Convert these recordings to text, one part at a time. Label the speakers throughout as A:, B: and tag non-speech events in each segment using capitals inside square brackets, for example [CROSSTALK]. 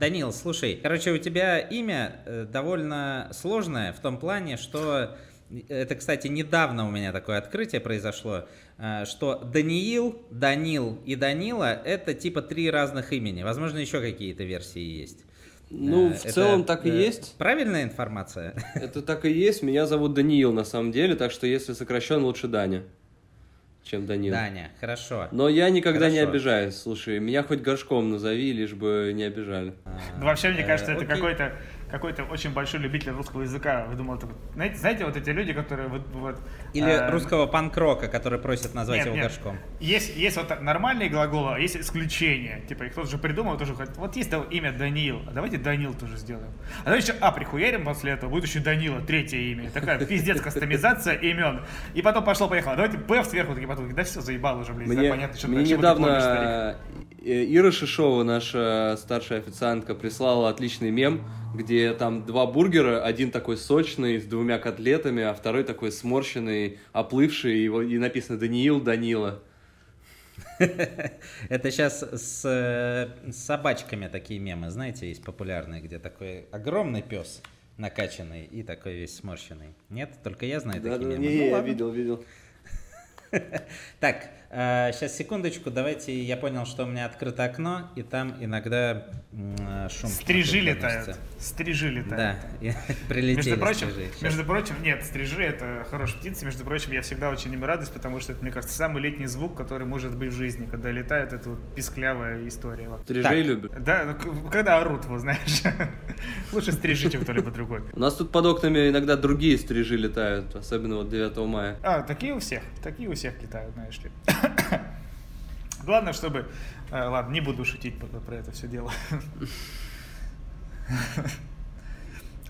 A: Данил, слушай, короче, у тебя имя э, довольно сложное в том плане, что это, кстати, недавно у меня такое открытие произошло, э, что Даниил, Данил и Данила это типа три разных имени. Возможно, еще какие-то версии есть.
B: Ну, в
A: Это,
B: целом так и
A: э,
B: есть.
A: Правильная информация?
B: Это так и есть. Меня зовут Даниил на самом деле, так что если сокращен, лучше Даня, чем Данил.
A: Даня, хорошо.
B: Но я никогда не
A: Хорошо.
B: обижаюсь. Слушай, меня хоть горшком назови, лишь бы не обижали.
C: Ну, вообще, мне кажется, это какой-то какой-то очень большой любитель русского языка. Вы думаете, знаете, знаете, вот эти люди, которые вот, вот
A: Или
C: э,
A: русского панк-рока, который просит назвать
C: нет,
A: его
C: нет.
A: горшком.
C: Есть, есть вот нормальные глаголы, а есть исключения. Типа, их кто-то же придумал, тоже хоть- вот есть имя Даниил, а давайте Данил тоже сделаем. А давайте еще А прихуярим после этого, будет еще Данила, третье имя. Такая пиздец кастомизация имен. И потом пошло-поехало. Давайте Б сверху, такие потом, да все, заебал уже, блин,
B: Мне,
C: понятно, что
B: мне
C: ты- чего ты помнишь, старик.
B: недавно э, Ира Шишова, наша старшая официантка, прислала отличный мем, где там два бургера, один такой сочный, с двумя котлетами, а второй такой сморщенный, оплывший, и, и написано «Даниил Данила». [LAUGHS]
A: Это сейчас с, э, с собачками такие мемы, знаете, есть популярные, где такой огромный пес накачанный и такой весь сморщенный. Нет, только я знаю такие мемы.
B: не,
A: Ну
B: я видел, видел. [LAUGHS]
A: Так, сейчас секундочку, давайте. Я понял, что у меня открыто окно, и там иногда э, шум.
C: Стрижи летают. Стрижи летают.
A: Да, [LAUGHS] прилетели
C: Между прочим,
A: стрижи.
C: Между прочим, нет, стрижи это хорошая птица. Между прочим, я всегда очень им радуюсь, потому что это, мне кажется, самый летний звук, который может быть в жизни, когда летает, это вот писклявая история. Вот.
B: Стрижей
A: Так.
B: любят.
C: Да, ну, когда орут, вот знаешь. [LAUGHS] Лучше стрижи, чем кто-либо другой.
B: У нас тут под окнами иногда другие стрижи летают, особенно вот 9 мая.
C: А, такие у всех, такие у всех летают, знаешь ли. [COUGHS] Главное, чтобы... э, Ладно, не буду шутить про, про это все дело. [LAUGHS]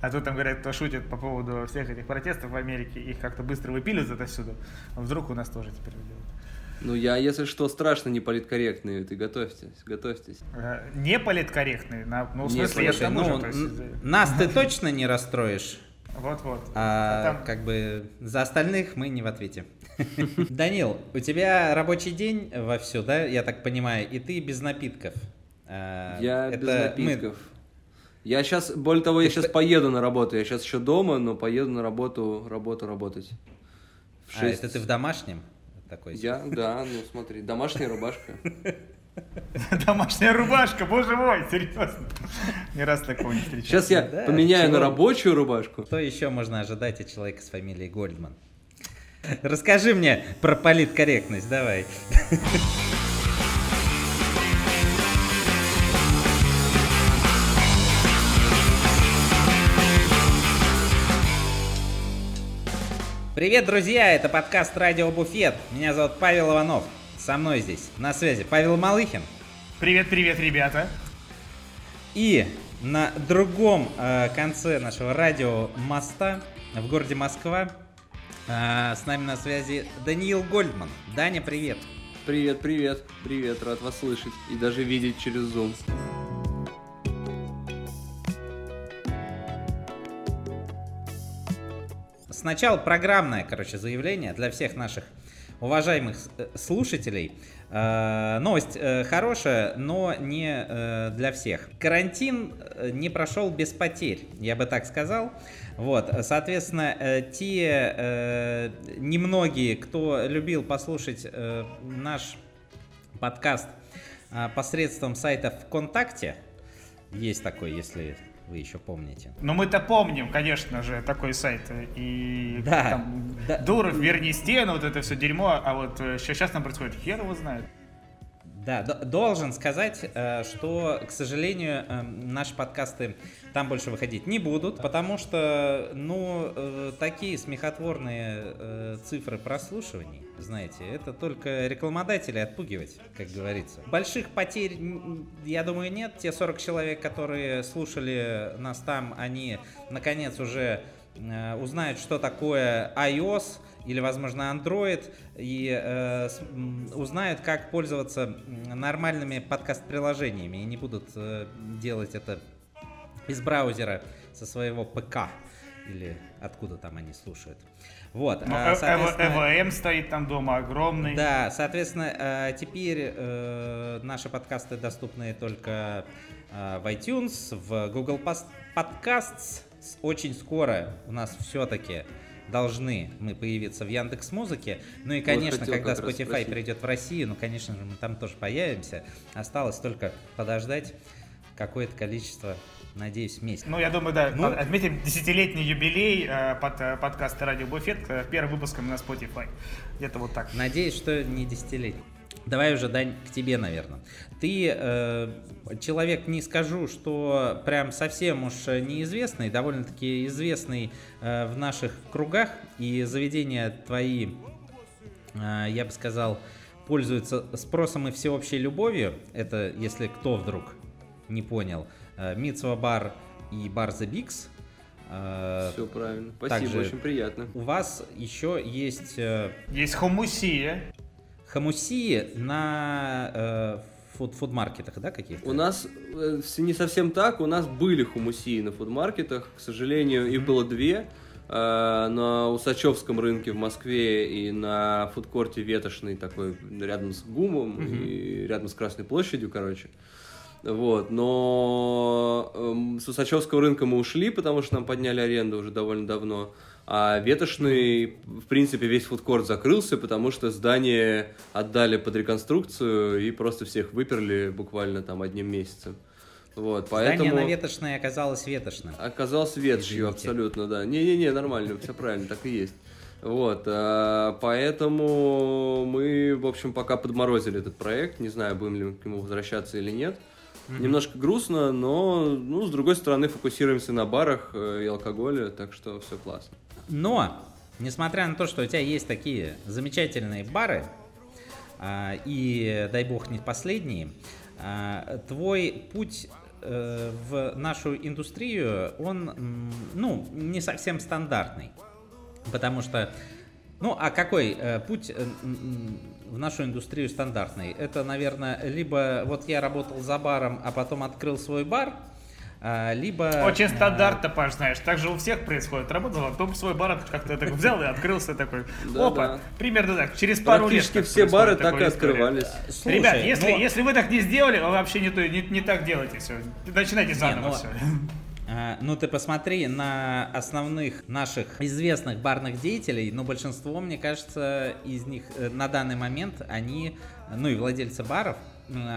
C: А тут там говорят, кто шутит по поводу всех этих протестов в Америке, их как-то быстро выпиливают отсюда. А вдруг у нас тоже теперь делают.
B: Ну, я, если что, страшно не политкорректный, ты готовьтесь, готовьтесь.
C: Э, Не политкорректный, на- ну, в
B: Не,
C: смысле, я к
A: Слушай,
C: тому же,
A: ну,
C: есть, э,
A: нас ты [LAUGHS] точно не расстроишь,
C: Вот-вот.
A: а,
C: А там-
A: как бы за остальных мы не в ответе. [LAUGHS] Данил, у тебя рабочий день вовсю, да, я так понимаю, и ты без напитков. А,
B: Я
A: это
B: без
A: мы-
B: напитков. Я сейчас, более того, я
A: Ты
B: сейчас
A: п-
B: поеду на работу. Я сейчас еще дома, но поеду на работу, работу работать. В
A: А,
B: шесть.
A: это ты в домашнем? Такой.
B: Я, да, ну смотри, домашняя рубашка. [LAUGHS]
C: Домашняя рубашка, боже мой, серьезно. Ни раз такого не встречал.
B: Сейчас я
A: Да,
B: поменяю
A: чего?
B: на рабочую рубашку.
A: Что еще можно ожидать от человека с фамилией Гольдман? Расскажи мне про политкорректность, давай. Привет, друзья! Это подкаст «Радио Буфет». Меня зовут Павел Иванов. Со мной здесь на связи Павел Малыхин.
C: Привет-привет, ребята.
A: И на другом э, конце нашего радио моста в городе Москва э, с нами на связи Даниил Гольдман. Даня, привет.
B: Привет, привет, привет, рад вас слышать и даже видеть через Zoom.
A: Сначала программное, короче, заявление для всех наших уважаемых э, слушателей. Э, новость э, хорошая, но не э, для всех. Карантин не прошел без потерь, я бы так сказал. Вот, соответственно, те немногие, кто любил послушать наш подкаст посредством сайта ВКонтакте, есть такой, если вы еще помните.
C: Ну мы-то помним, конечно же, такой сайт. И
A: Да,
C: там
A: да.
C: Дуров, верни стену, вот это все дерьмо. А вот э, что сейчас нам происходит, хер его знает.
A: Да, должен сказать, э, что, к сожалению, э, наши подкасты там больше выходить не будут, потому что, ну, э, такие смехотворные э, цифры прослушиваний, знаете, это только рекламодатели отпугивать, как говорится. Больших потерь, я думаю, нет. Те 40 человек, которые слушали нас там, они, наконец, уже узнают, что такое iOS или, возможно, Android, и э, с- узнают, как пользоваться нормальными подкаст-приложениями, и не будут э, делать это из браузера со своего ПК, или откуда там они слушают. Вот,
C: Ну,
A: а,
C: э- ЭВМ стоит там дома огромный.
A: да, соответственно, теперь наши подкасты доступны только в iTunes, в Google Podcasts. Очень скоро у нас все-таки должны мы появиться в Яндекс Музыке. Ну и, конечно, вот когда Spotify придет в Россию, ну, конечно же, мы там тоже появимся. Осталось только подождать какое-то количество надеюсь, месяц.
C: Ну, я думаю, да. Ну, отметим десятилетний юбилей э, под э, подкаста «Радио Буфет» э, первым выпуском на Spotify. Где-то вот так.
A: Надеюсь, что не десятилетний. Давай уже, Дань, к тебе, наверное. Ты э, человек, не скажу, что прям совсем уж неизвестный, довольно-таки известный э, в наших кругах, и заведения твои, э, я бы сказал, пользуются спросом и всеобщей любовью. Это если кто вдруг не понял. Э, Митсва бар и бар The Bigs.
B: Э, Все правильно. Спасибо, Также очень приятно.
A: У вас еще есть... Э,
C: есть хумусия.
A: Хомусии на э, фуд фудмаркетах, да, каких-то?
B: У нас э, не совсем так. У нас были хумусии на фудмаркетах. К сожалению, их было две. Э, на Усачевском рынке в Москве и на фудкорте Ветошный такой рядом с ГУМом mm-hmm. и рядом с Красной площадью, короче. Вот, но э, с Усачевского рынка мы ушли, потому что нам подняли аренду уже довольно давно. А ветошный, в принципе, весь фудкорт закрылся, потому что здание отдали под реконструкцию и просто всех выперли буквально там одним месяцем. Вот,
A: поэтому... Здание на ветошной оказалось ветошным.
B: Оказалось ветшью, абсолютно, да. Не-не-не, нормально, все правильно, так и есть. Вот, а, поэтому мы, в общем, пока подморозили этот проект, не знаю, будем ли к нему возвращаться или нет. Mm-hmm. Немножко грустно, но, ну, с другой стороны, фокусируемся на барах э, и алкоголе, так что все классно.
A: Но, несмотря на то, что у тебя есть такие замечательные бары, а, и, дай бог, не последние, а, твой путь э, в нашу индустрию, он, ну, не совсем стандартный. Потому что, ну, а какой э, путь э, в нашу индустрию стандартный? Это, наверное, либо вот я работал за баром, а потом открыл свой бар – либо...
C: Очень а, стандартно, Паш, знаешь, так же у всех происходит. Работал, а потом свой бар как-то так взял и открылся такой. Опа, примерно так, через пару лет.
B: Практически все бары так и открывались.
C: Ребят, если, если вы так не сделали, вы вообще не, не, не так делайте все. Начинайте заново все.
A: Ну, ты посмотри на основных наших известных барных деятелей, но большинство, мне кажется, из них э, на данный момент, они, ну и владельцы баров,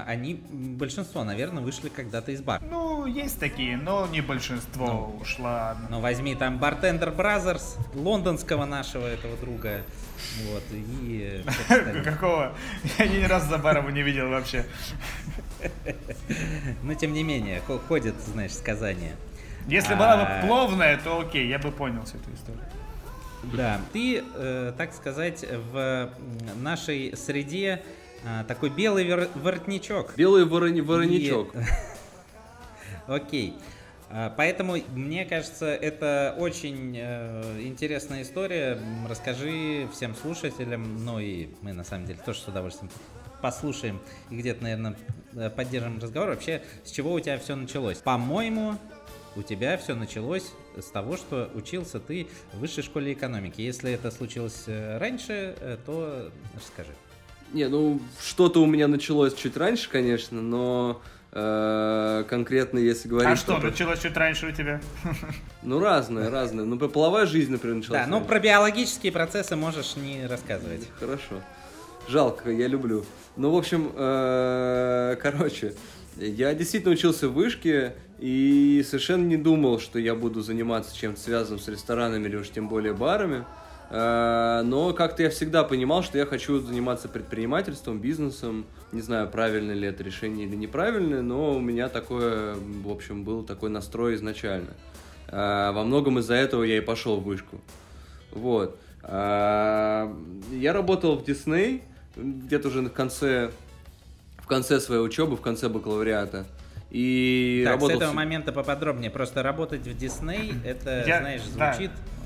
A: они, большинство, наверное, вышли когда-то из бара.
C: Ну, есть такие, но не большинство ну, ушло.
A: Ну, возьми там Bartender Brothers, лондонского нашего этого друга, вот, и... [LAUGHS]
C: Какого? Я ни разу за баром не видел вообще.
A: Но, тем не менее, ходит, знаешь, сказание.
C: Если была бы а, пловная, то окей, я бы понял всю эту историю.
A: Да, ты, э, так сказать, в нашей среде а, такой белый вор- воротничок.
B: Белый ворон- воротничок. [LAUGHS]
A: Окей. А, поэтому, мне кажется, это очень э, интересная история. Расскажи всем слушателям, ну и мы на самом деле тоже с удовольствием послушаем и где-то, наверное, э, поддержим разговор. Вообще, с чего у тебя все началось? По-моему, у тебя все началось с того, что учился ты в высшей школе экономики. Если это случилось э, раньше, то расскажи.
B: Не, ну что-то у меня началось чуть раньше, конечно, но э, конкретно если говорить... А
C: что, началось чуть раньше у тебя?
B: Ну разное, разное. Ну половая жизнь, например, началась.
A: Да, ну про биологические процессы можешь не рассказывать.
B: Хорошо. Жалко, я люблю. Ну, в общем, э, короче, я действительно учился в вышке и совершенно не думал, что я буду заниматься чем-то связанным с ресторанами или уж тем более барами. Э, но как-то я всегда понимал, что я хочу заниматься предпринимательством, бизнесом. Не знаю, правильно ли это решение или неправильное, но у меня такое, в общем, был такой настрой изначально. Э, во многом из-за этого я и пошел в вышку. Вот. Э, я работал в Дисней где-то уже в конце, в конце своей учебы, в конце бакалавриата. И
A: так, работал... с этого момента поподробнее. Просто работать в Дисней, это, я, знаешь, звучит... Да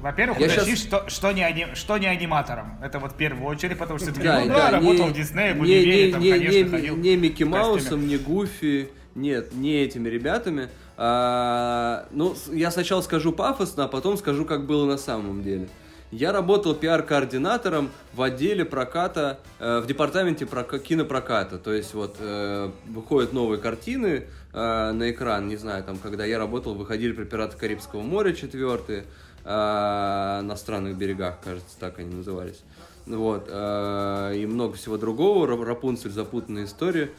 C: во-первых, уточни, сейчас... что, что, не аним... что не аниматором. Это вот в первую очередь, потому что ты да, ну, да, работал не, в Диснее, в Универе, там,
B: не, конечно, не, ходил. Не Микки Маусом, не Гуфи, нет, не этими ребятами. А, ну, я сначала скажу пафосно, а потом скажу, как было на самом деле. Я работал пиар-координатором в отделе проката, э, в департаменте прока- кинопроката. То есть вот э, выходят новые картины э, на экран, не знаю, там, когда я работал, выходили про «Пираты Карибского моря» четвертые, на странных берегах, кажется, так они назывались. Вот, э, и много всего другого, Ра- Рапунцель, запутанная история.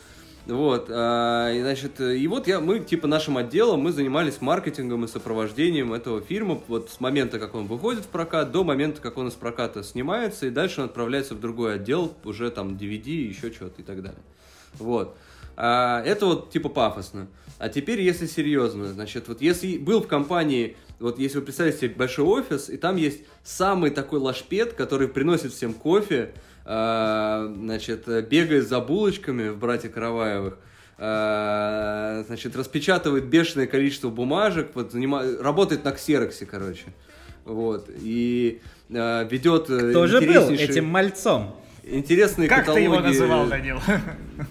B: Вот, а, и, значит, и вот я, мы, типа, нашим отделом, мы занимались маркетингом и сопровождением этого фильма, вот с момента, как он выходит в прокат, до момента, как он из проката снимается, и дальше он отправляется в другой отдел, уже там DVD, еще что-то и так далее. Вот. А, это вот, типа, пафосно. А теперь, если серьезно, значит, вот если был в компании, вот если вы представляете себе большой офис, и там есть самый такой лашпед, который приносит всем кофе, а, значит, бегает за булочками в «Братья Караваевых», а, значит, распечатывает бешеное количество бумажек, вот, занима- работает на ксероксе, короче, вот, и а, ведет
A: Кто же был этим мальцом?
B: Интересные
C: Как ты
B: каталоги...
C: его называл, Данил?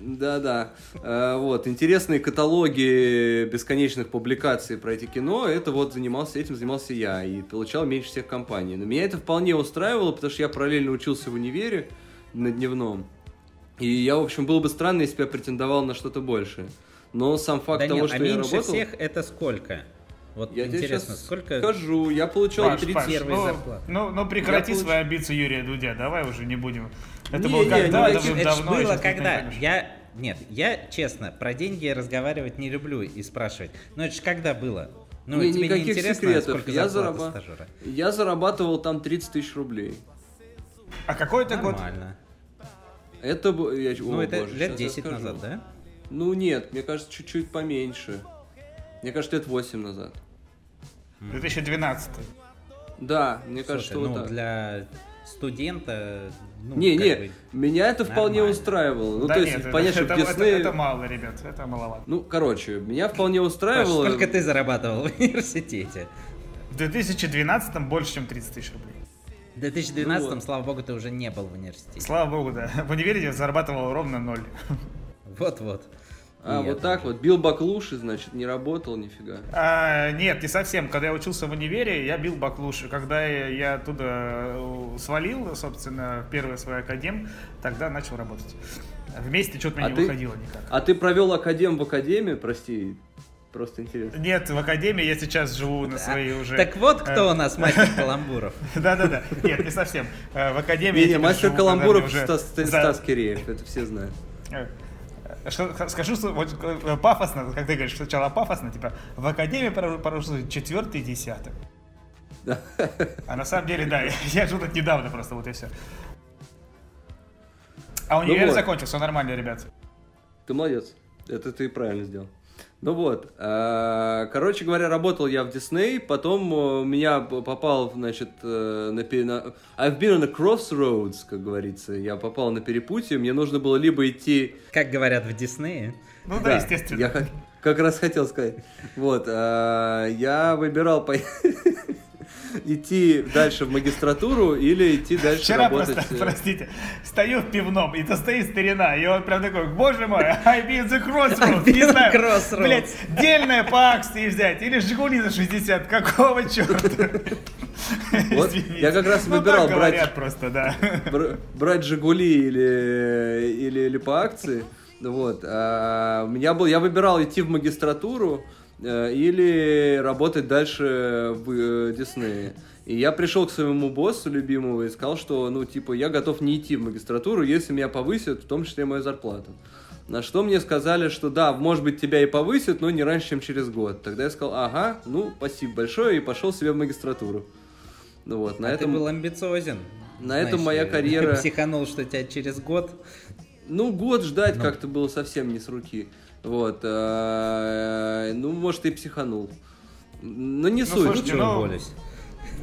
B: Да-да. Э, Вот, интересные каталоги бесконечных публикаций про эти кино, это вот занимался, этим занимался я, и получал меньше всех компаний. Но меня это вполне устраивало, потому что я параллельно учился в универе на дневном. И я, в общем, было бы странно, если бы я претендовал на что-то большее. Но сам факт
A: Данил,
B: того, что
A: а
B: я
A: меньше
B: работал...
A: всех это сколько? Вот
B: Я тебе
A: интересно,
B: сейчас
A: сколько...
B: скажу, я получал
C: Паш,
B: 30...
C: Паш, ну,
A: зарплаты.
C: ну, ну прекрати
B: Я получ-
C: свои амбиции Юрия Дудя, давай уже не будем. Это
B: Не,
C: было
B: не,
C: когда-то,
B: ну,
A: это,
C: давно,
A: это было
C: не
A: когда? Я... Нет, я, честно, про деньги разговаривать не люблю и спрашивать. Но это же когда было? Ну,
B: Не,
A: тебе не
B: никаких
A: интересно,
B: секретов.
A: сколько
B: Я,
A: стажера?
B: я зарабатывал там 30 тысяч рублей.
C: А какой это год?
A: Нормально.
B: Это... бу- Я...
A: Ну,
B: о,
A: это
B: боже,
A: лет
B: щас я
A: 10
B: скажу.
A: назад, да?
B: Ну нет, мне кажется, чуть-чуть поменьше. Мне кажется, лет 8 назад.
C: 2012.
B: Да, мне
A: Слушай,
B: кажется,
A: ну,
B: вот так.
A: для студента... Ну,
B: не, не,
A: бы,
B: меня это вполне
A: нормально.
B: устраивало. Ну,
C: да
B: то
C: нет,
B: есть,
C: это,
B: понятно,
C: это,
B: что
C: это- это мало, ребят, это маловато.
B: Ну, короче, меня вполне
A: Паш,
B: устраивало.
A: сколько ты зарабатывал в [LAUGHS] университете?
C: В 2012 больше, чем 30 тысяч рублей.
A: В 2012,
B: Ну вот.
A: слава богу, ты уже не был в университете.
C: Слава богу, да. В универе я зарабатывал ровно ноль.
A: Вот-вот.
B: А,
A: я
B: вот так вот. Бил баклуши, значит, не работал нифига.
C: А, нет, не совсем. Когда я учился в универе, я бил баклуши. Когда я, я оттуда э, свалил, собственно, первый свой академ, тогда начал работать. Вместе что-то мне
B: А
C: не
B: ты-
C: выходило никак.
B: А ты провел академ в академии, прости, просто интересно.
C: Нет, в академии я сейчас живу на своей уже...
A: Так вот кто
C: э,
A: у нас мастер [LAUGHS] каламбуров.
C: Да-да-да. Нет, не совсем. Э, В академии...
B: Не, не, мастер каламбуров
C: мне
B: Стас Киреев, это все знают.
C: Скажу, что вот, э, пафосно, как ты говоришь, сначала пафосно, типа, в академии прошло четвертый и десятый.
B: Да.
C: А на самом деле, да, [LAUGHS] я жил тут недавно просто, вот и все. А
B: Ну
C: универ
B: вот.
C: закончился, все нормально, ребят.
B: Ты молодец. Это ты правильно сделал. Ну вот, э, короче говоря, работал я в Дисней, потом э, меня попал, значит, э, на, на... I've been on a crossroads, как говорится. Я попал на перепутье, мне нужно было либо идти...
A: Как говорят в Диснее.
C: Ну да, естественно.
B: Я как, как раз хотел сказать. Вот, я выбирал по- [LAUGHS] идти дальше в магистратуру или идти дальше
C: Вчера
B: работать...
C: просто,
B: э,
C: простите, стою в пивном, и то стоит старина, и он прям такой, боже мой, I be the crossroads,
A: be
C: не знаю,
A: crossroads.
C: блядь, дельное по акции взять, или Жигули за 60, какого черта?
B: Вот,
C: Извините.
B: я как раз
C: Ну,
B: выбирал
C: так
B: брать-
C: просто, да.
B: бр- брать Жигули или, или, или по акции. Ну Вот. А у меня был, я выбирал идти в магистратуру или работать дальше в э, Диснее. И я пришел к своему боссу любимому и сказал, что, ну, типа, я готов не идти в магистратуру, если меня повысят, в том числе мою зарплату. На что мне сказали, что да, может быть, тебя и повысят, но не раньше, чем через год. Тогда я сказал, ага, ну, спасибо большое, и пошел себе в магистратуру. Ну вот, на
A: а
B: этом...
A: ты был амбициозен.
B: на этом моя
A: э,
B: карьера- [LAUGHS]
A: Психанул, что тебя через год...
B: Ну, год ждать
A: Ну.
B: как-то было совсем не с руки. Вот. э, Ну, может, и психанул. Но не суть.
C: слушайте, ну.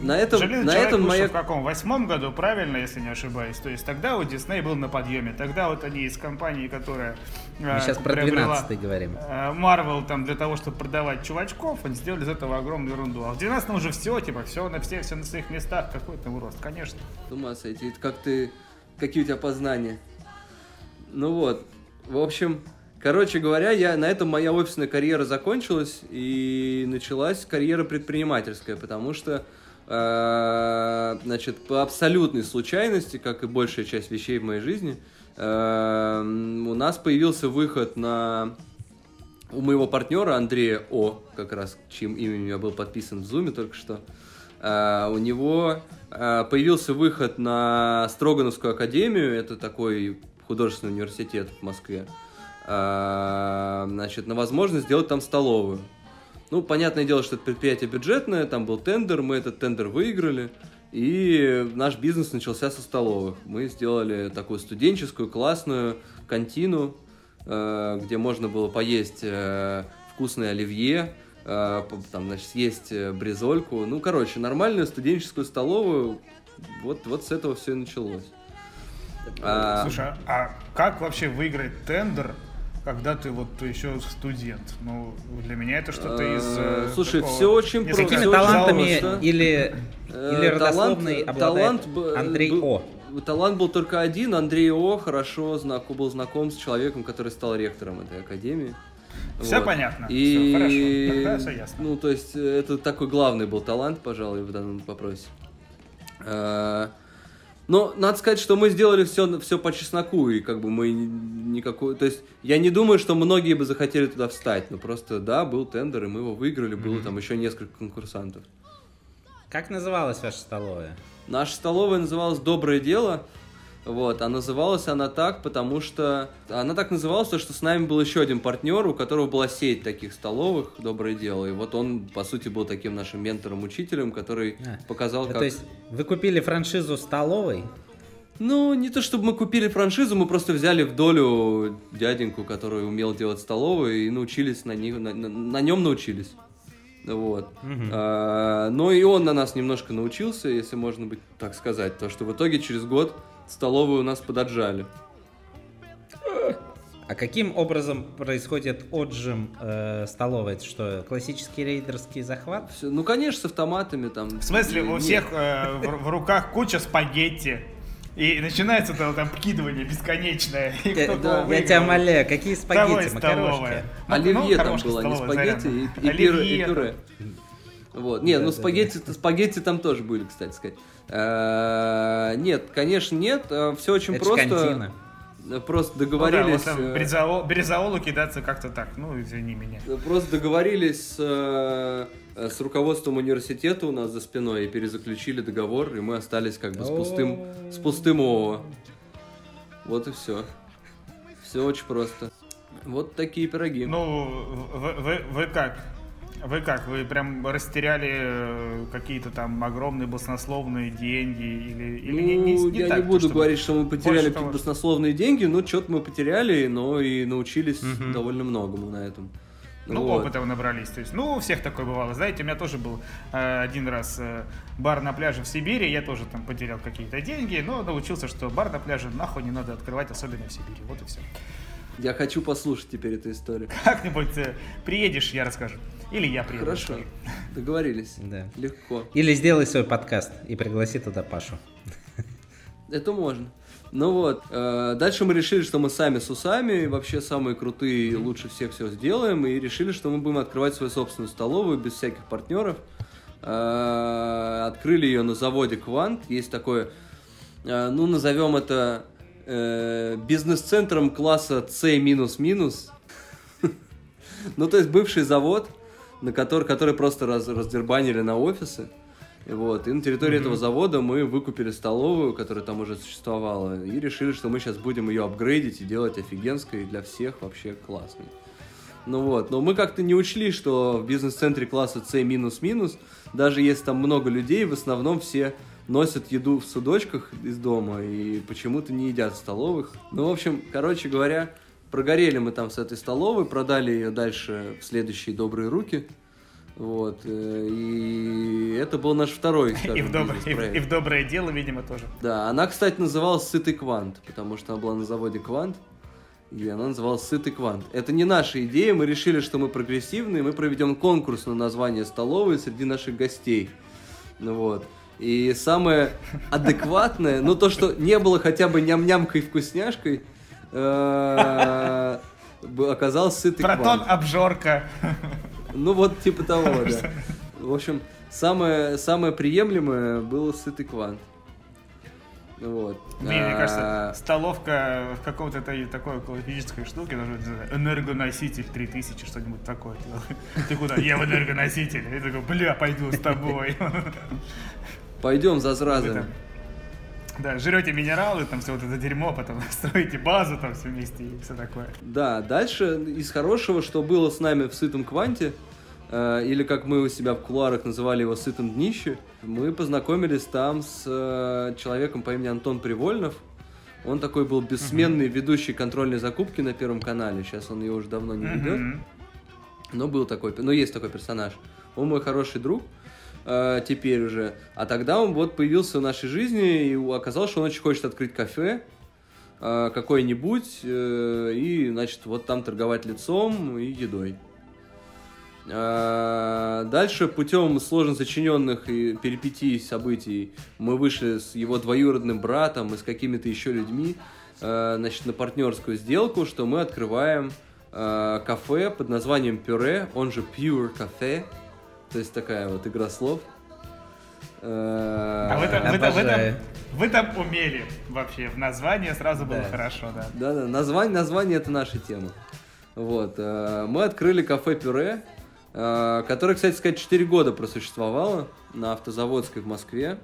B: На этом,
C: Железный
B: на
C: человек
B: этом моя...
C: в каком? Восьмом году, правильно, если не ошибаюсь. То есть тогда у Дисней был на подъеме. Тогда вот они из компании, которая
A: Мы сейчас про 12 говорим.
C: Марвел там для того, чтобы продавать чувачков, они сделали из этого огромную ерунду. А в 12 уже все, типа, все на все, все на своих местах, какой то рост, конечно.
B: С ума сойти. Как ты... Какие у тебя познания? Ну вот. В общем, короче говоря, я, на этом моя офисная карьера закончилась, и началась карьера предпринимательская, потому что Э, Значит, по абсолютной случайности, как и большая часть вещей в моей жизни, э, у нас появился выход на у моего партнера Андрея О, как раз чьим именем я был подписан в Зуме только что, э, у него э, появился выход на Строгановскую академию, это такой художественный университет в Москве, значит, на возможность сделать там столовую. Ну, понятное дело, что это предприятие бюджетное, там был тендер, мы этот тендер выиграли, и наш бизнес начался со столовых. Мы сделали такую студенческую, классную кантину, э, где можно было поесть э, вкусное оливье, э, там, значит, съесть бризольку. Ну, короче, нормальную студенческую столовую. Вот, вот с этого все и началось. А,
C: Слушай, а как вообще выиграть тендер, когда ты вот еще студент? Ну, для меня это что-то из...
B: Э,
C: э,
B: слушай,
C: такого
B: всё очень просто,
A: Какими
B: всё
A: талантами или,
B: Э,
A: или родословный
B: талант-
A: обладает
B: талант
A: Андрей О?
B: Талант был только один. Андрей О хорошо знаком, был знаком с человеком, который стал ректором этой академии.
C: Всё
B: Вот.
C: понятно,
B: И,
C: всё хорошо, тогда всё ясно.
B: Ну, то есть, э, это такой главный был талант, пожалуй, в данном вопросе. Но надо сказать, что мы сделали все, все по чесноку, и как бы мы ни- никакой... То есть, я не думаю, что многие бы захотели туда встать, но просто, да, был тендер, и мы его выиграли, было там еще несколько конкурсантов.
A: Как называлась ваша столовая?
B: Наша столовая называлась «Доброе дело». Вот, а называлась она так, потому что... Она так называлась, потому что с нами был еще один партнер, у которого была сеть таких столовых «Доброе дело». И вот он, по сути, был таким нашим ментором-учителем, который
A: А,
B: показал,
A: Ну,
B: как...
A: То есть вы купили франшизу столовой?
B: Ну, не то чтобы мы купили франшизу, мы просто взяли в долю дяденьку, который умел делать столовые, и научились на, них, на, на- на нем научились. Вот.
A: Мгм.
B: А, но и он на нас немножко научился, если можно быть так сказать, то что в итоге через год столовую у нас подотжали.
A: А каким образом происходит отжим э, столовой? Это что, классический рейдерский захват?
B: Всё- ну, конечно, с автоматами там.
C: В смысле, у
B: Нет.
C: всех э, в, в руках куча спагетти. И начинается там, там вкидывание бесконечное. И
A: Я,
C: кто
B: да,
C: кого
A: я
C: выиграл,
A: тебя умоляю, какие спагетти, макарошки?
C: Ну,
B: Оливье
C: ну,
B: там было, не спагетти и, и пюре. и пюре. Вот. Не, ну
A: Да-да-да.
B: спагетти, спагетти там тоже были, кстати сказать. Э, Нет, конечно, нет. Все очень
A: Это
B: просто.
A: кантина.
B: Э, Просто
C: Ну да,
B: договорились.
C: вот там
B: э,
C: Березаол- Березаолу кидаться как-то так. Ну, извини меня.
B: Просто договорились с, э, э, с руководством университета у нас за спиной и перезаключили договор, и мы остались как бы с пустым, с пустым ООО. Вот и все. Все очень просто. Вот такие пироги.
C: Ну, вы, вы, вы как? Вы как? Вы прям растеряли э, какие-то там огромные баснословные деньги или, или не, не-
B: Ну,
C: не
B: я
C: так,
B: не буду
C: чтобы-
B: говорить, что мы потеряли какие-то
C: того,
B: баснословные деньги, но что-то мы потеряли, но и научились
A: Мгм.
B: довольно многому на этом.
C: Ну,
B: Вот.
C: опыта вы набрались. То есть, ну, у всех такое бывало. Знаете, у меня тоже был э, один раз э, бар на пляже в Сибири. Я тоже там потерял какие-то деньги, но научился, что бар на пляже нахуй не надо открывать, особенно в Сибири. Вот и все.
B: Я хочу послушать теперь эту историю.
C: Как-нибудь э, приедешь, я расскажу. Или я приеду.
B: Хорошо, договорились.
A: Да.
B: Легко.
A: Или сделай свой подкаст и пригласи туда Пашу.
B: Это можно. Ну вот, э, дальше мы решили, что мы сами с усами, вообще самые крутые, и лучше всех все сделаем, и решили, что мы будем открывать свою собственную столовую без всяких партнеров. Э, открыли ее на заводе Квант. Есть такое, э, ну, назовем это э, бизнес-центром класса C. [LAUGHS] Ну, то есть бывший завод, на который, который просто раз, раздербанили на офисы. Вот. И на территории этого завода мы выкупили столовую, которая там уже существовала, и решили, что мы сейчас будем ее апгрейдить и делать офигенской и для всех вообще классной. Ну вот, но мы как-то не учли, что в бизнес-центре класса C минус-минус, даже если там много людей, в основном все носят еду в судочках из дома и почему-то не едят в столовых. Ну, в общем, короче говоря, прогорели мы там с этой столовой, продали ее дальше в следующие добрые руки. Вот, э, и это был наш второй, [LAUGHS]
C: И
B: скажем,
C: в, доброе, и, в, и в доброе дело, видимо, тоже.
B: Да, она, кстати, называлась «Сытый квант», потому что она была на заводе «Квант», и она называлась «Сытый квант». Это не наша идея, мы решили, что мы прогрессивные, мы проведем конкурс на название столовой среди наших гостей. Вот. И самое адекватное, ну то, что не было хотя бы ням-нямкой-вкусняшкой, э, б- оказалось «Сытый
C: Протон
B: квант».
C: обжорка.
B: Ну вот типа того, да. В общем, самое, самое приемлемое было сытый квант. Вот.
C: Мне, мне
B: А,
C: кажется, столовка в каком-то этой такой около физической штуке, даже энергоноситель 3000, что-нибудь такое. Ты куда? Я в энергоноситель. Я такой, бля, пойду с тобой.
B: Пойдем за зразами.
C: Да, жрете минералы, там все вот это дерьмо, потом [LAUGHS] строите базу там все вместе и все такое.
B: Да, дальше из хорошего, что было с нами в сытом кванте, э, или как мы у себя в кулуарах называли его сытом днище, мы познакомились там с э, человеком по имени Антон Привольнов. Он такой был бессменный ведущий контрольной закупки на Первом канале. Сейчас он ее уже давно не ведет.
C: Мгм.
B: Но был такой, ну есть такой персонаж. Он мой хороший друг э, теперь уже. А тогда он вот появился в нашей жизни и оказалось, что он очень хочет открыть кафе э, какое-нибудь э, и, значит, вот там торговать лицом и едой. Э, Дальше путем сложно сочиненных и перипетий событий мы вышли с его двоюродным братом и с какими-то еще людьми э, значит, на партнерскую сделку, что мы открываем кафе под названием Пюре, он же Pure Cafe, то есть такая вот игра слов. Э,
C: А вы там, вы, там, вы, там, вы там умели вообще. В названии сразу было
A: Да.
C: хорошо, да.
B: Да-да, название, название это наша тема. Вот, э, мы открыли кафе Пюре, э, которое, кстати сказать, 4 года просуществовало на Автозаводской в Москве,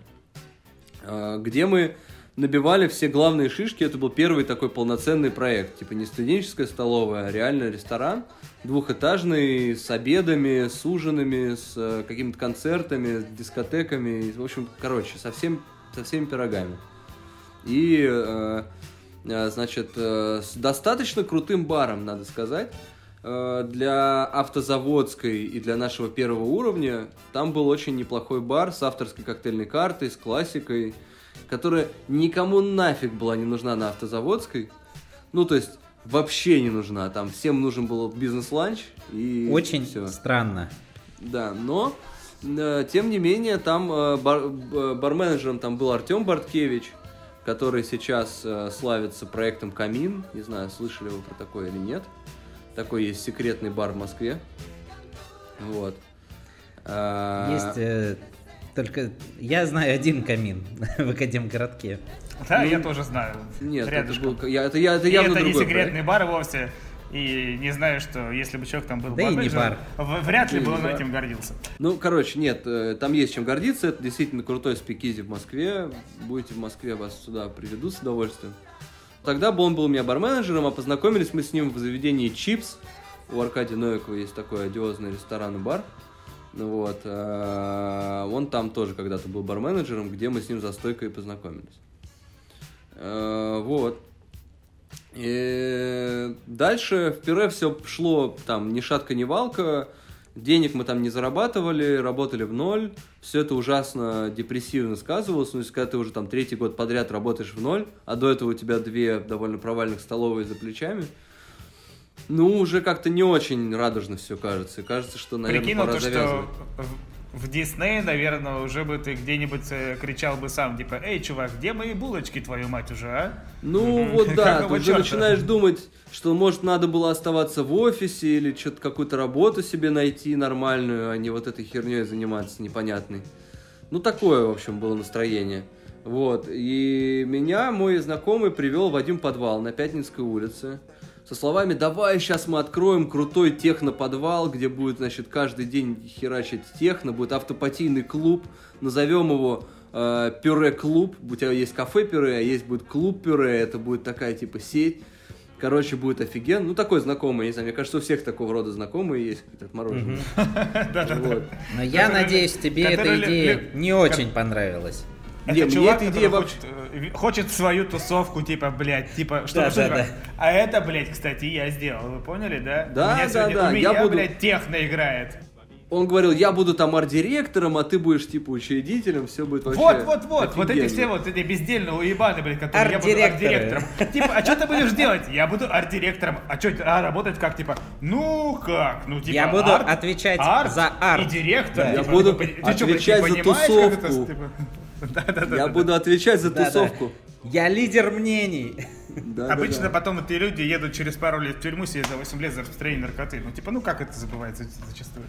B: где мы набивали все главные шишки. Это был первый такой полноценный проект. Типа не студенческая столовая, а реально ресторан. Двухэтажный, с обедами, с ужинами, с э, какими-то концертами, с дискотеками. В общем, короче, со, всем, со всеми пирогами. И, э, э, значит, с достаточно крутым баром, надо сказать. Для автозаводской и для нашего первого уровня там был очень неплохой бар с авторской коктейльной картой, с классикой, которая никому нафиг была не нужна на автозаводской. Ну, то есть, вообще не нужна. Там всем нужен был бизнес-ланч и
A: Очень
B: все.
A: странно.
B: Да, но э, тем не менее там э, бар- б- барменеджером там был Артем Барткевич, который сейчас э, славится проектом Камин. Не знаю, слышали вы про такое или нет. Такой есть секретный бар в Москве. Вот. А,
A: Есть э, только... Я знаю один камин [LAUGHS] в Академгородке.
C: Да,
B: Ну,
C: я тоже знаю.
B: Нет, это,
C: Рядышком.
B: был, я, это, я, это
C: И
B: явно
C: это не секретный
B: проект.
C: бар вовсе. И не знаю, что если бы человек там был
A: Да и не
C: в- вряд ли
B: И
C: бы он
B: бар.
C: этим гордился.
B: Ну, короче, нет, э, там есть чем гордиться. Это действительно крутой спикизи в Москве. Будете в Москве, вас сюда приведут с удовольствием. Тогда бы он был у меня барменеджером, а познакомились мы с ним в заведении Чипс. У Аркадия Новикова есть такой одиозный ресторан и бар. Вот. э, Он там тоже когда-то был барменеджером, где мы с ним за стойкой познакомились. Э, Вот. И дальше в пюре все шло там ни шатка, ни валка. Денег мы там не зарабатывали, работали в ноль. Все это ужасно депрессивно сказывалось. Ну, если когда ты уже там третий год подряд работаешь в ноль, а до этого у тебя две довольно провальных столовые за плечами, ну, уже как-то не очень радужно все кажется. И кажется, что, наверное,
C: Прикинул
B: пора
C: то, что
B: завязывать.
C: в, в Диснее, наверное, уже бы ты где-нибудь э, кричал бы сам, типа, эй, чувак, где мои булочки, твою мать, уже, а?
B: Ну вот [LAUGHS] да, ты уже начинаешь думать, что может надо было оставаться в офисе или что-то какую-то работу себе найти нормальную, а не вот этой херней заниматься непонятной. Ну такое, в общем, было настроение. Вот. И меня мой знакомый привел в один подвал на Пятницкой улице. Со словами, давай сейчас мы откроем крутой техно-подвал, где будет, значит, каждый день херачить техно, будет автопатийный клуб, назовем его э, пюре-клуб. У тебя есть кафе-пюре, а есть будет клуб-пюре, это будет такая типа сеть. Короче, будет офиген. Ну, такой знакомый, не знаю, мне кажется, у всех такого рода знакомые есть, какие-то отмороженные. [LAUGHS]
A: Но я надеюсь, тебе эта идея не очень понравилась.
C: Это
B: Не, мне
C: чувак,
B: эта идея
C: который
B: вообще-
C: хочет, э, хочет свою тусовку, типа, блядь, типа, что,
A: Да, да,
C: типа,
A: да.
C: А это, блядь, кстати, я сделал, вы поняли, да?
B: Да,
C: у меня
B: да,
C: сегодня,
B: да,
C: у
B: я
C: меня,
B: буду-
C: блядь, техно играет.
B: Он говорил, я буду там арт-директором, а ты будешь, типа, учредителем, все будет вообще
C: Вот, вот, вот, вот эти
B: офигенно.
C: все вот эти бездельные уебаны, блядь, которые я буду арт-директором. Типа, а что ты будешь делать? Я буду арт-директором. А что, а работать как, типа, ну как? Ну, типа,
A: Я буду
C: арт,
A: отвечать
C: арт
A: за арт.
C: И директор.
A: Да.
C: типа,
B: Я буду отвечать за
C: понимаешь, как это,
B: тусовку. Я буду отвечать за тусовку.
A: Я лидер мнений.
B: Да, да,
C: Обычно
B: да.
C: потом эти люди едут через пару лет в тюрьму, сидят за 8 лет за распространение наркоты. Ну, типа, ну как это забывается зачастую?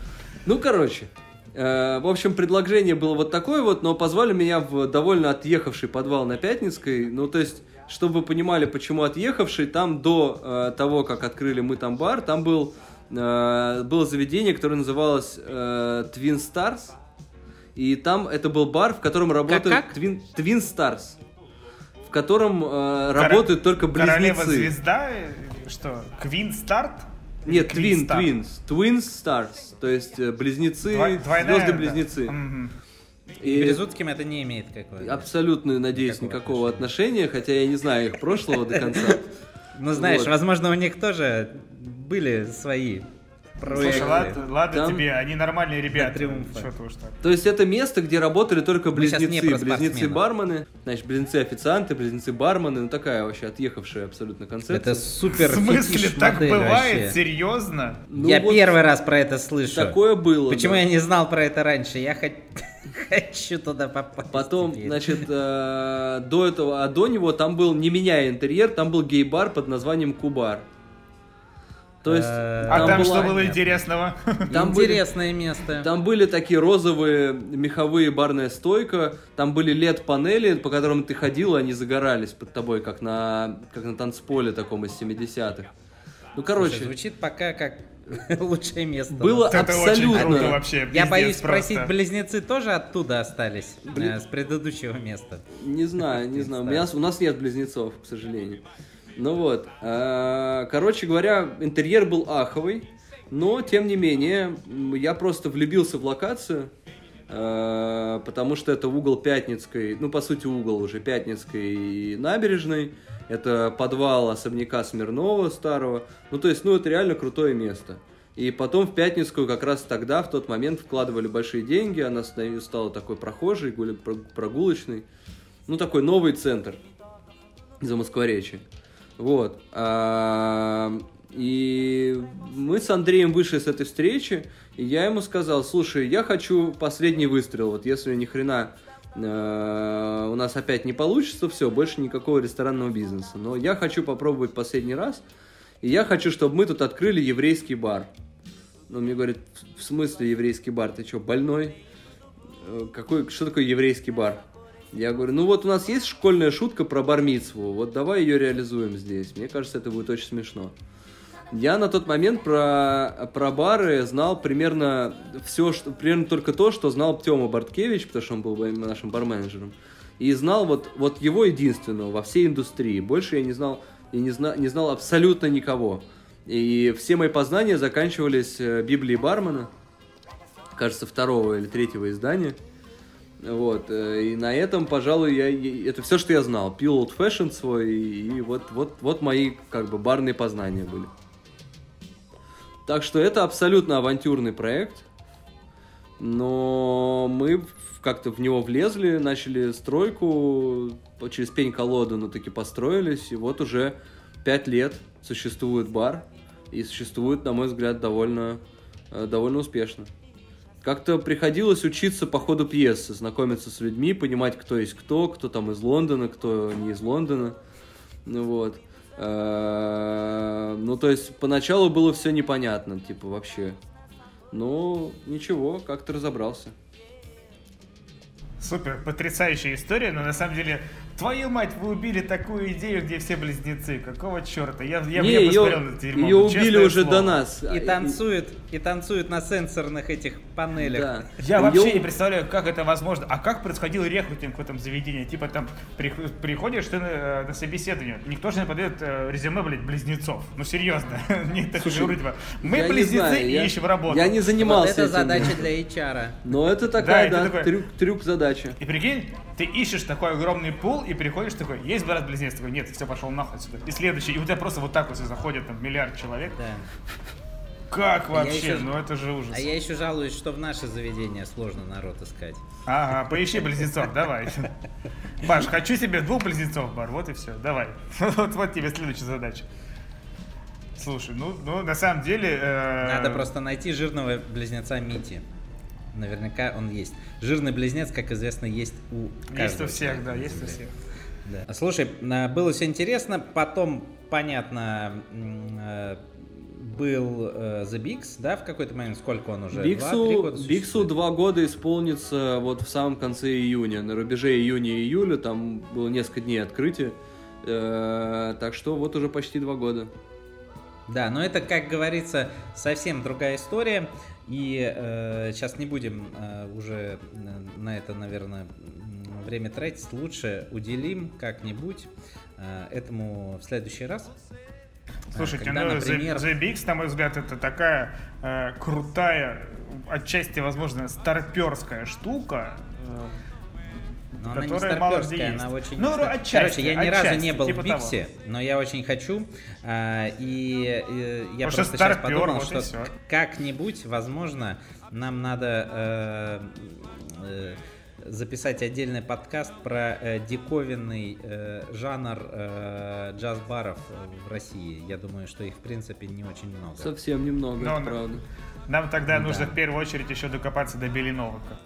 B: Ну, короче, Э, В общем, предложение было вот такое вот, но позвали меня в довольно отъехавший подвал на Пятницкой. Ну, то есть, чтобы вы понимали, почему отъехавший, там до э, того, как открыли мы там бар, там был, э, было заведение, которое называлось э, Twin Stars. И там это был бар, в котором работают
A: как?
B: Twin, Twin Stars. В котором э,
C: Кора-
B: работают только
C: Королева
B: близнецы.
C: звезда, э, что, Квин Старт?
B: Нет,
C: Star?
B: Twins. Twin Stars. То есть э, близнецы, звезды-близнецы.
C: да.
B: И
A: Березутским это не имеет какого
B: абсолютно, надеюсь,
A: Никакого
B: никакого отношения, хотя я не знаю их прошлого до конца. [LAUGHS]
A: Ну, знаешь, возможно, у них тоже были свои проекты.
C: Слушай, ладно, ладно
B: Там-
C: тебе, они нормальные ребята. ты уж так.
B: То есть это место, где работали только близнецы, близнецы-бармены, значит, близнецы-официанты, близнецы-бармены, ну такая вообще отъехавшая абсолютно концепция.
A: Это супер
C: В смысле, так бывает?
A: вообще.
C: Серьезно?
B: Ну
A: я
B: вот
A: первый раз про это слышу.
B: Такое было.
A: Почему
B: да.
A: я не знал про это раньше? Я хот- [LAUGHS] хочу туда попасть.
B: Потом,
A: теперь.
B: значит, э, до этого, а до него там был, не меняя интерьер, там был гей-бар под названием Кубар. То есть,
A: Э,
C: А там,
B: была-
C: что было интересного?
B: там были-
A: Интересное место.
B: Там были такие розовые меховые барная стойка, там были LED-панели, по которым ты ходил, и они загорались под тобой, как на, как на танцполе таком из 70-х. Ну,
A: Слушай,
B: короче,
A: звучит пока как [LAUGHS] лучшее место.
B: Было
C: Это очень
B: абсолютно.
C: круто вообще.
A: Я боюсь
C: просто.
A: спросить, близнецы тоже оттуда остались?
B: Блин.
A: э, С предыдущего места.
B: не знаю, не знаю, у нас нет близнецов, к сожалению. Ну вот, а, короче говоря, интерьер был аховый, но, тем не менее, я просто влюбился в локацию, а, потому что это угол Пятницкой, ну, по сути, угол уже Пятницкой набережной, это подвал особняка Смирнова старого, ну, то есть, ну, это реально крутое место. И потом в Пятницкую как раз тогда, в тот момент, вкладывали большие деньги, она ста- стала такой прохожей, прогулочной, ну, такой новый центр за Москворечье. Вот. А, И мы с Андреем вышли с этой встречи, и я ему сказал, слушай, я хочу последний выстрел, вот если ни хрена э, у нас опять не получится, все, больше никакого ресторанного бизнеса. Но я хочу попробовать последний раз, и я хочу, чтобы мы тут открыли еврейский бар. Он мне говорит, «В- смысле еврейский бар? Ты что, больной? Э, Какой, что такое еврейский бар? Я говорю, ну вот у нас есть школьная шутка про бармицву, вот давай ее реализуем здесь. Мне кажется, это будет очень смешно. Я на тот момент про, про бары знал примерно все, что, примерно только то, что знал Тёма Барткевич, потому что он был нашим барменеджером. И знал вот, вот его единственного во всей индустрии. Больше я не знал, я не, зна, не знал абсолютно никого. И все мои познания заканчивались э, Библией бармена, кажется, второго или третьего издания. Вот, э, и на этом, пожалуй, я, это все, что я знал. Пил old fashion свой, и, вот, вот, вот мои, как бы, барные познания были. Так что это абсолютно авантюрный проект, но мы как-то в него влезли, начали стройку, через пень-колоду, но таки построились, и вот уже пять лет существует бар, и существует, на мой взгляд, довольно, э, довольно успешно. Как-то приходилось учиться по ходу пьесы, знакомиться с людьми, понимать, кто есть кто, кто там из Лондона, кто не из Лондона. Ну вот. Э, Ну, то есть, поначалу было все непонятно, типа, вообще. Ну, ничего, как-то разобрался.
C: Супер, потрясающая история, но на самом деле, твою мать, вы убили такую идею, где все близнецы. Какого черта? Я, я,
B: не,
C: я
B: ее,
C: посмотрел на дерьмо,
B: ее
C: ну,
B: убили уже
C: слово.
B: до нас.
A: И танцует, и танцует на сенсорных этих панелях.
B: Да.
C: Я
B: Её-
C: вообще не представляю, как это возможно. А как происходил рекрутинг в этом заведении? Типа там прих- приходишь ты на, на собеседование, никто же не подает э, резюме, блядь, близнецов. Ну серьезно. [LAUGHS] Не так
B: Слушай,
C: мы близнецы и ищем работу.
B: Я не занимался
A: это задача для [LAUGHS] HR.
B: Но это такая,
C: и
B: да,
C: такой-
B: трюк, трюк задача.
C: И прикинь, ты ищешь такой огромный пул и приходишь такой, есть брат близнец, такой, нет, все, пошел нахуй отсюда. И следующий, и у тебя просто вот так вот все заходит, там, миллиард человек.
A: Да.
C: Как
A: А я
C: вообще?
A: еще-
C: Ну это же ужас.
A: А я еще жалуюсь, что в наше заведение сложно народ искать.
C: Ага, поищи близнецов, давай. Паш, хочу себе двух близнецов, бар, вот и все, давай. [LAUGHS] Вот, вот тебе следующая задача. Слушай, ну, ну на самом деле... э,
A: Надо просто найти жирного близнеца Мити. Наверняка он есть. Жирный близнец, как известно, есть у
C: Есть
A: каждого
C: у всех, да, есть у всех.
A: Да. Слушай, а, было все интересно, потом, понятно, э, был э, The Bigs, да, в какой-то момент, сколько он уже?
B: Биксу,
A: Два,
B: Биксу два года исполнится вот в самом конце июня, на рубеже июня и июля, там было несколько дней открытия, э, так что вот уже почти два года.
A: Да, но это, как говорится, совсем другая история. И э, сейчас не будем э, уже на это, наверное, время тратить. Лучше уделим как-нибудь э, этому в следующий раз.
C: Слушайте, Когда, ну, например... Bigs, на мой взгляд, это такая э, крутая, отчасти, возможно, старперская штука,
A: но она не старперская, она очень...
C: Ну,
A: стар...
C: отчасти,
A: Короче, я ни
C: отчасти,
A: разу не был
C: типа
A: в Биксе,
C: того.
A: но я очень хочу. А, и, и я
C: Потому
A: просто
C: старпер,
A: сейчас подумал,
C: вот
A: что как-нибудь, возможно, нам надо э, э, записать отдельный подкаст про э, диковинный э, жанр э, джаз-баров в России. Я думаю, что их, в принципе, не очень много.
B: Совсем немного,
C: Но,
B: это правда.
C: Нам тогда
A: Да.
C: нужно в первую очередь еще докопаться до Белиновика.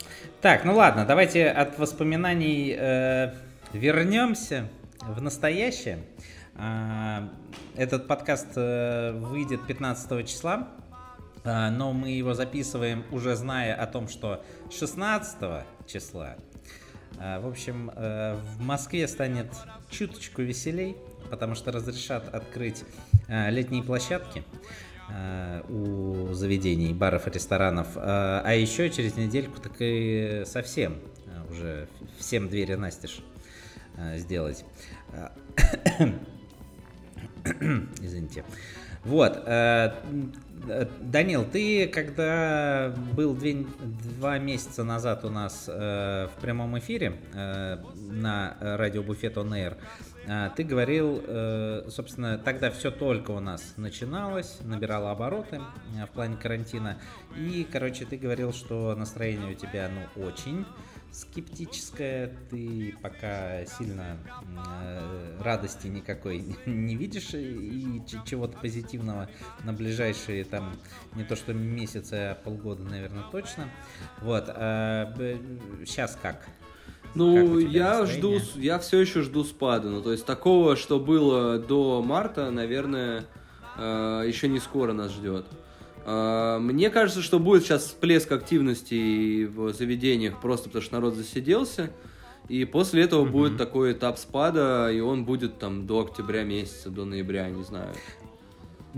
A: Так, ну ладно, давайте от воспоминаний э, вернемся в настоящее. А, этот подкаст э, выйдет 15 числа, а, но мы его записываем уже зная о том, что 16 числа, а, в общем, э, в Москве станет чуточку веселей, потому что разрешат открыть э, летние площадки э, у заведений, баров и ресторанов. А а еще через недельку так и совсем э, уже всем двери настежь э, сделать. [COUGHS] Извините. Вот. э, э, Данил, ты когда был две- два месяца назад у нас э, в прямом эфире э, на радио Буфет On Air, э, ты говорил, э, собственно, тогда все только у нас начиналось, набирало обороты э, в плане карантина. И, короче, ты говорил, что настроение у тебя, ну, очень скептическое, ты пока сильно э, радости никакой [LAUGHS] не видишь и чего-то позитивного на ближайшие там не то что месяцы, а полгода, наверное, точно. Вот. сейчас как?
B: Ну, я
A: настроение?
B: жду, я все еще жду спада. Ну, то есть такого, что было до марта, наверное, э, еще не скоро нас ждет. Э, Мне кажется, что будет сейчас всплеск активности в заведениях, просто потому что народ засиделся. И после этого
A: Мгм.
B: будет такой этап спада, и он будет там до октября месяца, до ноября, не знаю.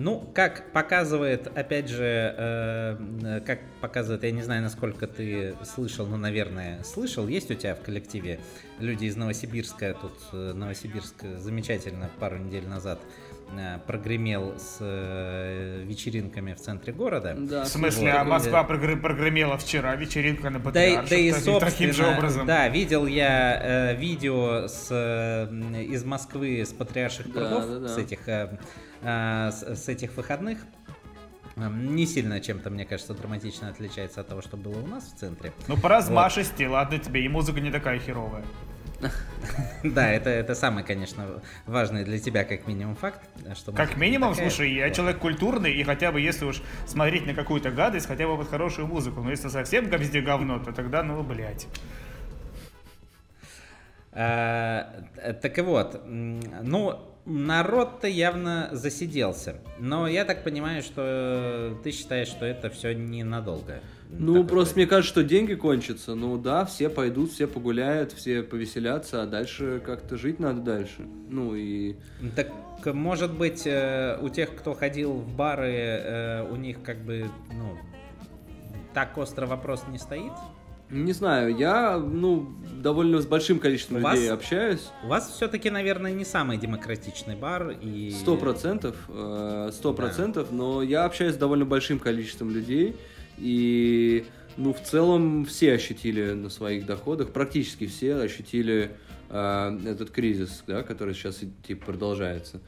A: Ну, как показывает, опять же, э, как показывает, я не знаю, насколько ты слышал, но, наверное, слышал, есть у тебя в коллективе люди из Новосибирска, тут э, Новосибирск замечательно пару недель назад э, прогремел с э, вечеринками в центре города.
B: Да,
C: В смысле,
A: Вот.
C: а Москва прогр- прогремела вчера, вечеринка на
A: Да и,
C: Патриарших,
A: да и,
C: таким- таким же образом.
A: да, видел я э, видео с, э, из Москвы, с Патриарших
B: Да,
A: прудов,
B: да, да.
A: с этих, э, с, с этих выходных. Эм, Не сильно чем-то, мне кажется, драматично отличается от того, что было у нас в центре.
C: Ну, по размашисти, ладно тебе, и музыка не такая херовая. [LAUGHS]
A: Да, это, это самый, конечно, важный для тебя, как минимум, факт. э, Что
C: Как минимум,
A: такая.
C: слушай, я
A: Вот.
C: человек культурный, и хотя бы если уж смотреть на какую-то гадость, хотя бы под хорошую музыку. Но если совсем везде говно, то тогда, ну, блядь.
A: А, Так и вот, ну, народ-то явно засиделся. Но я так понимаю, что ты считаешь, что это все ненадолго.
B: Ну,
A: Такой
B: просто мне кажется, что деньги кончатся. Ну да, все пойдут, все погуляют, все повеселятся, а дальше как-то жить надо дальше. Ну и...
A: Так, может быть, э, у тех, кто ходил в бары, э, у них как бы, ну, так остро вопрос не стоит?
B: Не знаю, я, ну, довольно с большим количеством
A: У вас-
B: людей общаюсь.
A: У вас все-таки, наверное, не самый демократичный бар и...
B: Сто процентов, э, сто процентов, но я общаюсь с довольно большим количеством людей, и, ну, в целом все ощутили на своих доходах, практически все ощутили э, этот кризис, да, который сейчас, типа, продолжается.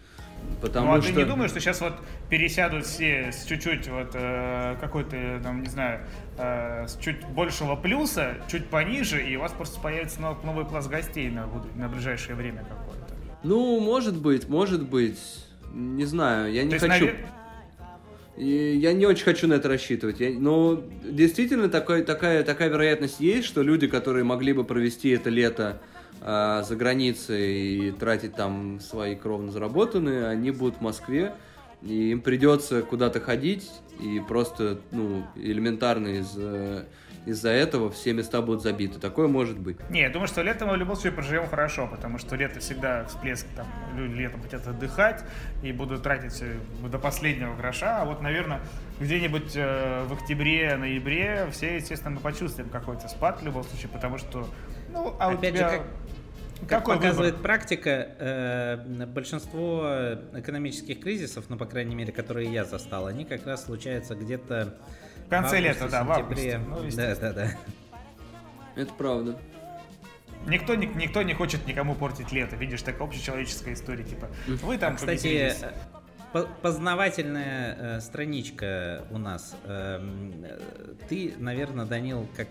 B: Потому
C: ну, а
B: что...
C: ты не думаешь, что сейчас вот пересядут все с чуть-чуть вот э, какой-то, там, не знаю, э, с чуть большего плюса, чуть пониже, и у вас просто появится нов- новый пласт гостей на, на ближайшее время какое-то.
B: Ну, может быть, может быть. Не знаю, я не
C: есть,
B: хочу.
C: навер-
B: И Я не очень хочу на это рассчитывать. Я- Но действительно такой, такая, такая вероятность есть, что люди, которые могли бы провести это лето а, за границей и тратить там свои кровно заработанные, они будут в Москве. и им придется куда-то ходить, и просто, ну, элементарно из э, из-за этого все места будут забиты. Такое может быть.
C: Не, я думаю, что летом мы в любом случае проживем хорошо, потому что лето всегда всплеск, там, люди летом хотят отдыхать и будут тратить э, до последнего гроша, а вот, наверное, где-нибудь э, в октябре, ноябре все, естественно, мы почувствуем какой-то спад в любом случае, потому что, ну, а
A: Опять у тебя... же, как... Как Какой показывает выбор? практика, э, большинство экономических кризисов, ну, по крайней мере, которые я застал, они как раз случаются где-то
C: в конце августе, лета, да, в августе.
A: Ну, да, да, да.
B: Это правда.
C: Никто, ни, никто не хочет никому портить лето. Видишь, такая общечеловеческая история, типа, вы там
A: Кстати, познавательная э, страничка у нас. Э, ты, наверное, Данил, как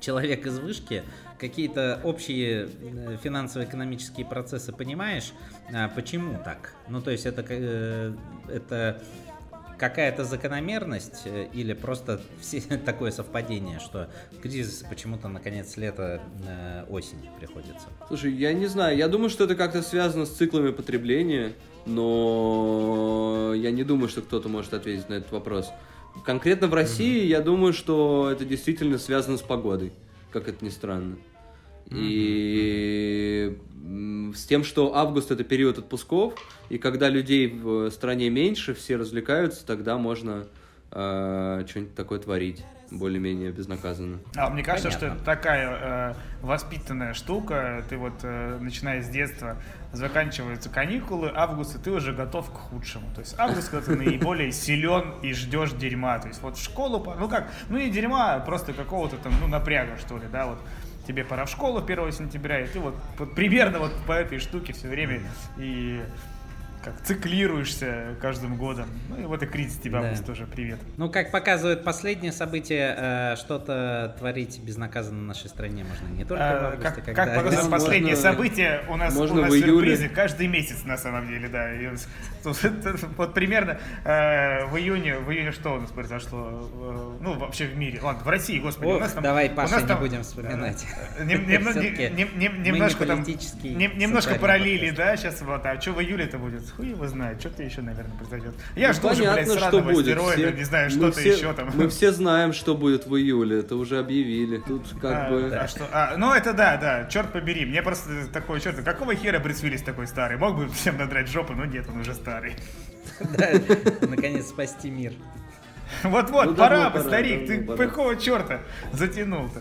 A: человек из вышки, какие-то общие э, финансово-экономические процессы понимаешь? А почему так? Ну, то есть это, э, это какая-то закономерность э, или просто все, [LAUGHS] такое совпадение, что кризис почему-то наконец лето, э, осень приходится?
B: Слушай, я не знаю, я думаю, что это как-то связано с циклами потребления, но я не думаю, что кто-то может ответить на этот вопрос. Конкретно в России, mm-hmm. я думаю, что это действительно связано с погодой, как это ни странно. Mm-hmm. И с тем, что август это период отпусков, и когда людей в стране меньше, все развлекаются, тогда можно э, что-нибудь такое творить более-менее безнаказанно.
C: А мне кажется, Понятно. что это такая э, воспитанная штука. Ты вот э, начиная с детства, заканчиваются каникулы, август, и ты уже готов к худшему. То есть август, когда ты наиболее силен и ждешь дерьма. То есть вот в школу, ну как, ну не дерьма, а просто какого-то там, ну напряга, что ли, да, вот тебе пора в школу 1 сентября, и ты вот, вот примерно вот по этой штуке все время и как циклируешься каждым годом. Ну и вот и кризис тебя да. тоже привет.
A: Ну, как показывает последнее событие, э, что-то творить безнаказанно в нашей стране можно не только а, в августе,
C: как, когда... Как показывает последнее можно, событие, у нас, можно у нас сюрпризы каждый месяц на самом деле, да. И, [LAUGHS] вот примерно э, в июне, в июне что у нас произошло? Э, ну, вообще в мире. Ладно, в России, господи.
A: Ох,
C: у нас там,
A: давай, Паша, не там, будем вспоминать. [LAUGHS]
C: Немножко там, немножко параллели, да, сейчас вот, а что в июле это будет? Хуй его знает, что-то еще, наверное, произойдет. Я ну, же тоже, блядь, что будет. Все, не знаю, что-то еще там.
B: Мы все знаем, что будет в июле, это уже объявили. Тут как
C: а,
B: бы...
C: А что? А, ну, это да, да, черт побери. Мне просто такой, черт, какого хера Брюс Уиллис такой старый? Мог бы всем надрать жопу, но нет, он уже старый.
A: Да, наконец спасти мир.
C: Вот-вот, ну, пора бы, старик, ты какого черта затянул-то?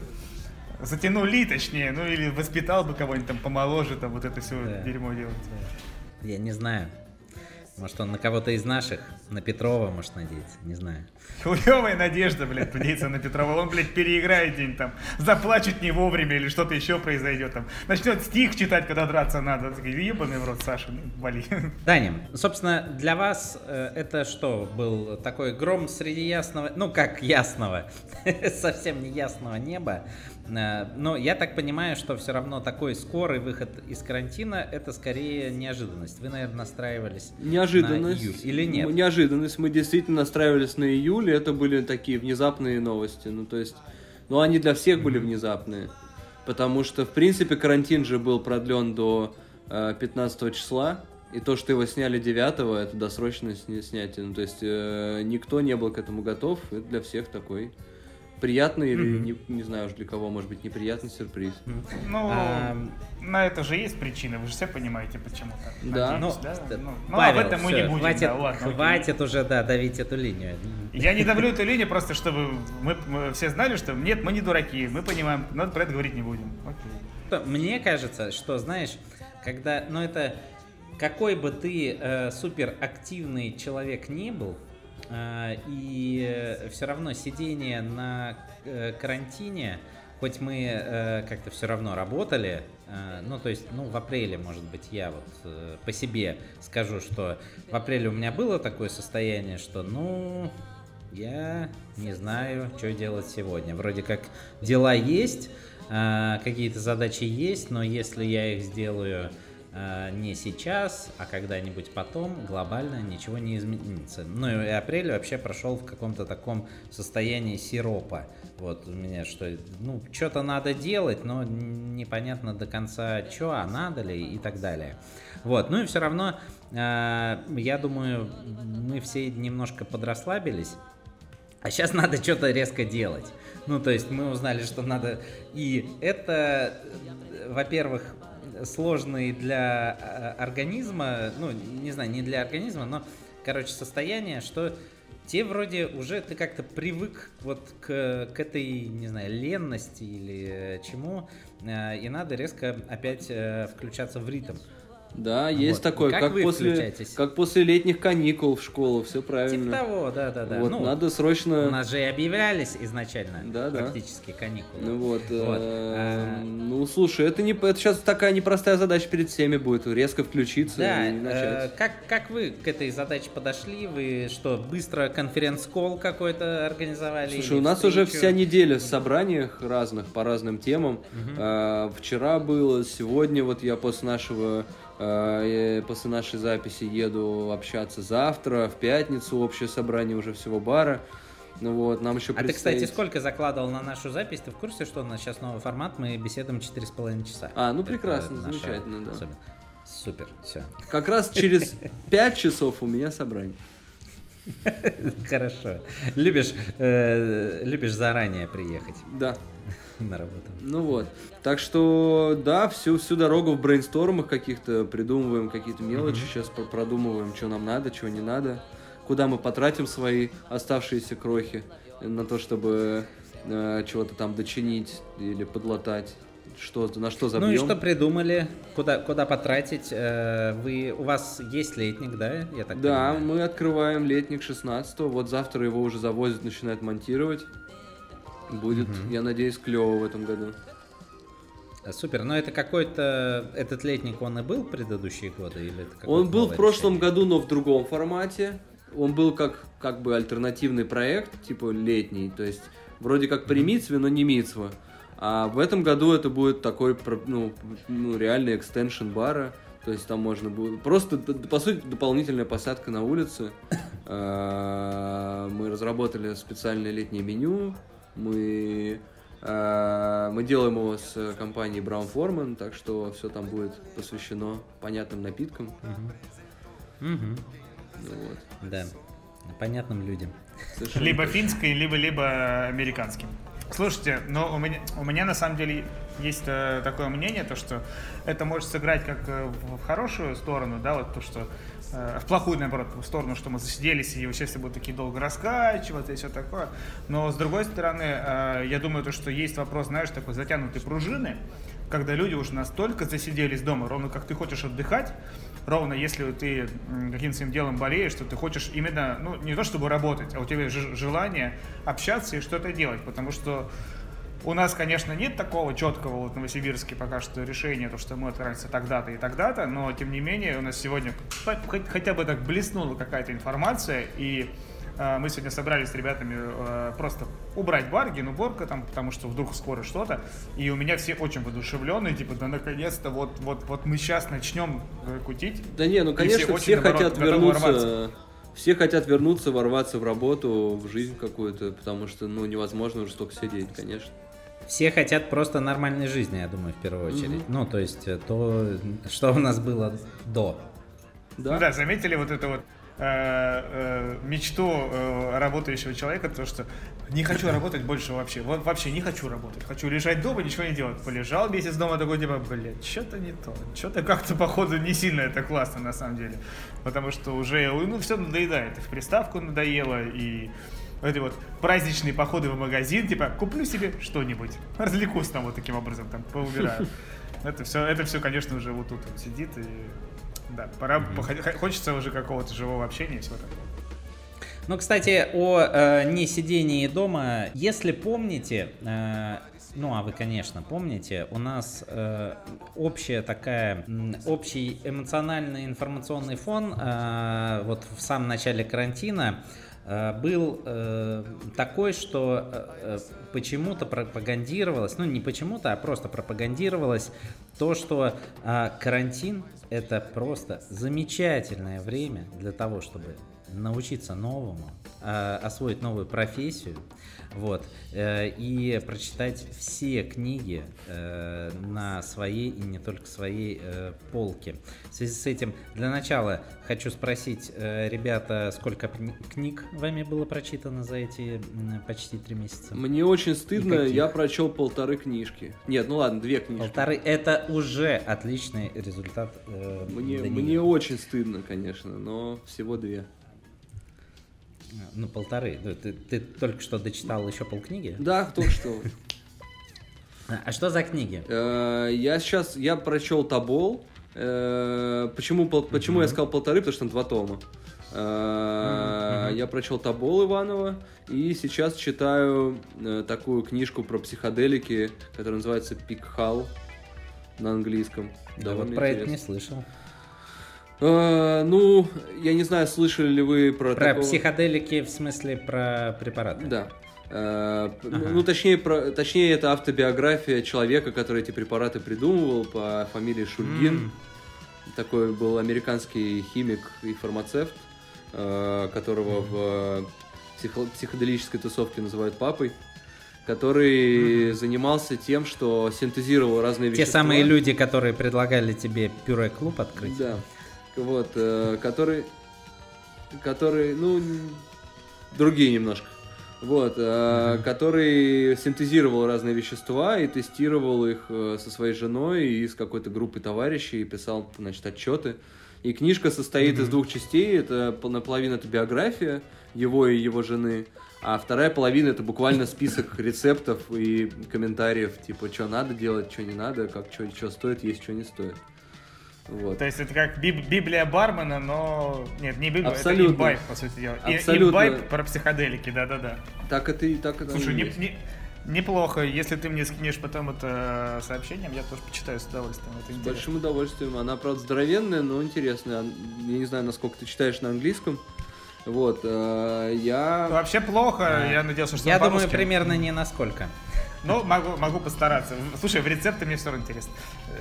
C: Затянули, точнее, ну или воспитал бы кого-нибудь там помоложе, там вот это все дерьмо делать.
A: Я не знаю. Может, он на кого-то из наших, на Петрова, может, надеяться, не знаю.
C: Хуевая надежда, блядь, надеяться на Петрова. Он, блядь, переиграет день там, заплачет не вовремя или что-то еще произойдет там. Начнет стих читать, когда драться надо. Такой, ебаный в рот, Саша, ну, вали.
A: Даня, собственно, для вас э, это что, был такой гром среди ясного, ну, как ясного, [LAUGHS] совсем не ясного неба, Э, но я так понимаю, что все равно такой скорый выход из карантина это скорее неожиданность. Вы, наверное, настраивались
B: неожиданность,
A: на июль или нет?
B: Неожиданность. Мы действительно настраивались на июль, и это были такие внезапные новости. Ну, то есть, ну, они для всех были внезапные. Потому что, в принципе, карантин же был продлен до э, 15 числа. И то, что его сняли 9 это досрочное снятие. Ну, то есть, э, никто не был к этому готов. Это для всех такой приятный или, mm-hmm. не, не знаю уж для кого, может быть, неприятный сюрприз.
C: Ну, а, на это же есть причина, вы же все понимаете, почему так.
A: Да, Надеюсь, ну, да? ну, ну Павел, об этом мы все, не будем. Хватит, да, ладно, хватит окей. уже, да, давить эту линию.
C: Я не давлю эту линию, просто чтобы мы, мы все знали, что нет, мы не дураки, мы понимаем, но про это говорить не будем. Окей.
A: Мне кажется, что, знаешь, когда, ну это, какой бы ты э, суперактивный человек не был, и все равно сидение на э, карантине, хоть мы э, как-то все равно работали, э, ну, то есть, ну, в апреле, может быть, я вот по себе скажу, что в апреле у меня было такое состояние, что, ну, я не знаю, что делать сегодня. Вроде как дела есть, какие-то задачи есть, но если я их сделаю э, не сейчас, а когда-нибудь потом глобально ничего не изменится. Ну и апрель вообще прошел в каком-то таком состоянии сиропа. Вот у меня что, ну, что-то надо делать, но непонятно до конца, что, а надо ли и так далее. Вот, ну и все равно, э, я думаю, мы все немножко подрасслабились, а сейчас надо что-то резко делать. Ну, то есть мы узнали, что надо... И это, во-первых, сложный для э, организма, ну, не знаю, не для организма, но, короче, состояние, что те вроде уже ты как-то привык вот к, к этой, не знаю, ленности или чему, э, и надо резко опять э, включаться в ритм.
B: Да, есть вот. такое, как, как после, как после летних каникул в школу, все правильно.
A: Типа того, да, да, да.
B: Вот, ну, надо срочно...
A: У нас же и объявлялись изначально да, практически да. каникулы.
B: Ну вот, вот. Э, ну слушай, это, не, это сейчас такая непростая задача перед всеми будет, резко включиться
A: да,
B: и начать.
A: Э, как, как вы к этой задаче подошли? Вы что, быстро конференц-колл какой-то организовали?
B: Слушай, у нас встречу? уже вся неделя в собраниях разных по разным темам. Угу. Э, вчера было, сегодня вот я после нашего после нашей записи еду общаться завтра, в пятницу, общее собрание уже всего бара. Ну вот, нам еще
A: А ты, кстати, сколько закладывал на нашу запись? Ты в курсе, что у нас сейчас новый формат? Мы беседуем 4,5 часа.
B: А, ну прекрасно, Это замечательно, да.
A: Особенно. Супер, все.
B: Как раз через [LAUGHS] 5 часов у меня собрание.
A: Хорошо. Любишь, э, любишь заранее приехать.
B: Да. [LAUGHS]
A: на работу.
B: Ну вот. Так что, да, всю, всю дорогу в брейнстормах каких-то придумываем какие-то мелочи, mm-hmm. сейчас продумываем, что нам надо, чего не надо, куда мы потратим свои оставшиеся крохи на то, чтобы э, чего-то там дочинить или подлатать. Что, на что забьем.
A: Ну и что придумали? Куда, куда потратить? Э, вы, у вас есть летник, да? Я
B: так да, понимаю? мы открываем летник 16 Вот завтра его уже завозят, начинают монтировать. Будет, угу. я надеюсь, клево в этом году.
A: Супер, но это какой-то этот летник он и был в предыдущие годы или это
B: Он был в прошлом решение? году, но в другом формате. Он был как как бы альтернативный проект, типа летний, то есть вроде как при Мицве, но не Мицва. А в этом году это будет такой, ну, ну реальный экстеншн бара. То есть там можно будет... Просто, по сути, дополнительная посадка на улице. [COUGHS] А, мы разработали специальное летнее меню. Мы, э, мы делаем его с компанией Brown Forman, так что все там будет посвящено понятным напиткам.
A: Угу. Угу. Ну, вот. Да, понятным людям.
C: Совершенно либо точно. финской, либо либо американским. Слушайте, но у меня, у меня на самом деле есть э, такое мнение, то что это может сыграть как э, в, хорошую сторону, да, вот то, что Э, в плохую, наоборот, в сторону, что мы засиделись, и участие будут такие долго раскачиваться и все такое. Но, с другой стороны, я думаю, то, что есть вопрос, знаешь, такой затянутой пружины, когда люди уже настолько засиделись дома, ровно как ты хочешь отдыхать, ровно если ты каким-то своим делом болеешь, что ты хочешь именно, ну, не то чтобы работать, а у тебя желание общаться и что-то делать, потому что у нас, конечно, нет такого четкого вот в Новосибирске пока что решения, то, что мы откроемся тогда-то и тогда-то, но тем не менее у нас сегодня хотя бы так блеснула какая-то информация, и э, мы сегодня собрались с ребятами э, просто убрать барги, ну уборка там, потому что вдруг скоро что-то, и у меня все очень воодушевленные, типа, да наконец-то вот, вот, вот мы сейчас начнем э, кутить.
B: Да не, ну конечно, все, все хотят вернуться все хотят вернуться, ворваться в работу, в жизнь какую-то, потому что, ну, невозможно уже столько сидеть, конечно.
A: Все хотят просто нормальной жизни, я думаю, в первую очередь. Mm-hmm. Ну, то есть э, то, что у нас было до.
C: Да, ну, да заметили вот это вот э, э, мечту э, работающего человека, то что не хочу [CLEARS THROAT] работать больше вообще, вот вообще не хочу работать, хочу лежать дома, ничего не делать. Полежал месяц дома, такой типа, блядь, что-то не то, что-то как-то походу не сильно это классно на самом деле, потому что уже, ну, все надоедает, и в приставку надоело, и эти вот праздничные походы в магазин, типа, куплю себе что-нибудь, развлекусь там вот таким образом, там, поубираю. Это все, это все, конечно, уже вот тут вот сидит, и да, пора, mm-hmm. хочется уже какого-то живого общения и всего такого.
A: Ну, кстати, о э, не сидении дома, если помните, э, ну, а вы, конечно, помните, у нас э, общая такая, общий эмоциональный информационный фон э, вот в самом начале карантина э, был э, такой, что э, почему-то пропагандировалось, ну не почему-то, а просто пропагандировалось то, что карантин это просто замечательное время для того, чтобы научиться новому, освоить новую профессию, вот. Э, и прочитать все книги э, на своей и не только своей э, полке. В связи с этим, для начала хочу спросить, ребята, сколько книг вами было прочитано за эти почти три месяца?
B: Мне очень стыдно, я прочел полторы книжки. Нет, ну ладно, две книжки.
A: Полторы, это уже отличный результат.
B: Мне, мне очень стыдно, конечно, но всего две.
A: Ну, полторы. Ну, ты, ты только что дочитал еще полкниги?
B: Да, только что.
A: А что за книги?
B: Э, я сейчас, я прочел Табол. Э, почему, почему я сказал полторы? Потому что там два тома. Э, я прочел Табол Иванова и сейчас читаю такую книжку про психоделики, которая называется Пикхал на английском.
A: Да, вот про это не слышал.
B: Э, ну, я не знаю, слышали ли вы про
A: Про такого... психоделики, в смысле про препараты?
B: Да. Э, ага. Ну, точнее, про, точнее, это автобиография человека, который эти препараты придумывал по фамилии Шульгин. Mm. Такой был американский химик и фармацевт, э, которого mm. в психо психоделической тусовке называют папой который mm-hmm. занимался тем, что синтезировал разные
A: Те вещества. Те самые люди, которые предлагали тебе пюре-клуб открыть?
B: Да вот, э, который, который, ну, другие немножко, вот, э, mm-hmm. который синтезировал разные вещества и тестировал их э, со своей женой и с какой-то группой товарищей, и писал, значит, отчеты. И книжка состоит mm-hmm. из двух частей, это наполовину это биография его и его жены, а вторая половина это буквально список [LAUGHS] рецептов и комментариев, типа, что надо делать, что не надо, как что, что стоит есть, что не стоит.
C: Вот. То есть это как биб- Библия бармена, но... Нет, не Библия,
B: Абсолютно. это
C: имбайб, по сути дела.
B: Абсолютно.
C: Имбайб про психоделики, да-да-да.
B: Так это и так это
C: Слушай, не, не, неплохо. Если ты мне скинешь потом это сообщением, я тоже почитаю с удовольствием. Это
B: с большим удовольствием. Она, правда, здоровенная, но интересная. Я не знаю, насколько ты читаешь на английском. Вот, э, я...
C: Вообще плохо, я надеялся, что
A: Я думаю, примерно не насколько.
C: Ну, могу, могу постараться. Слушай, в рецепты мне все равно интересно.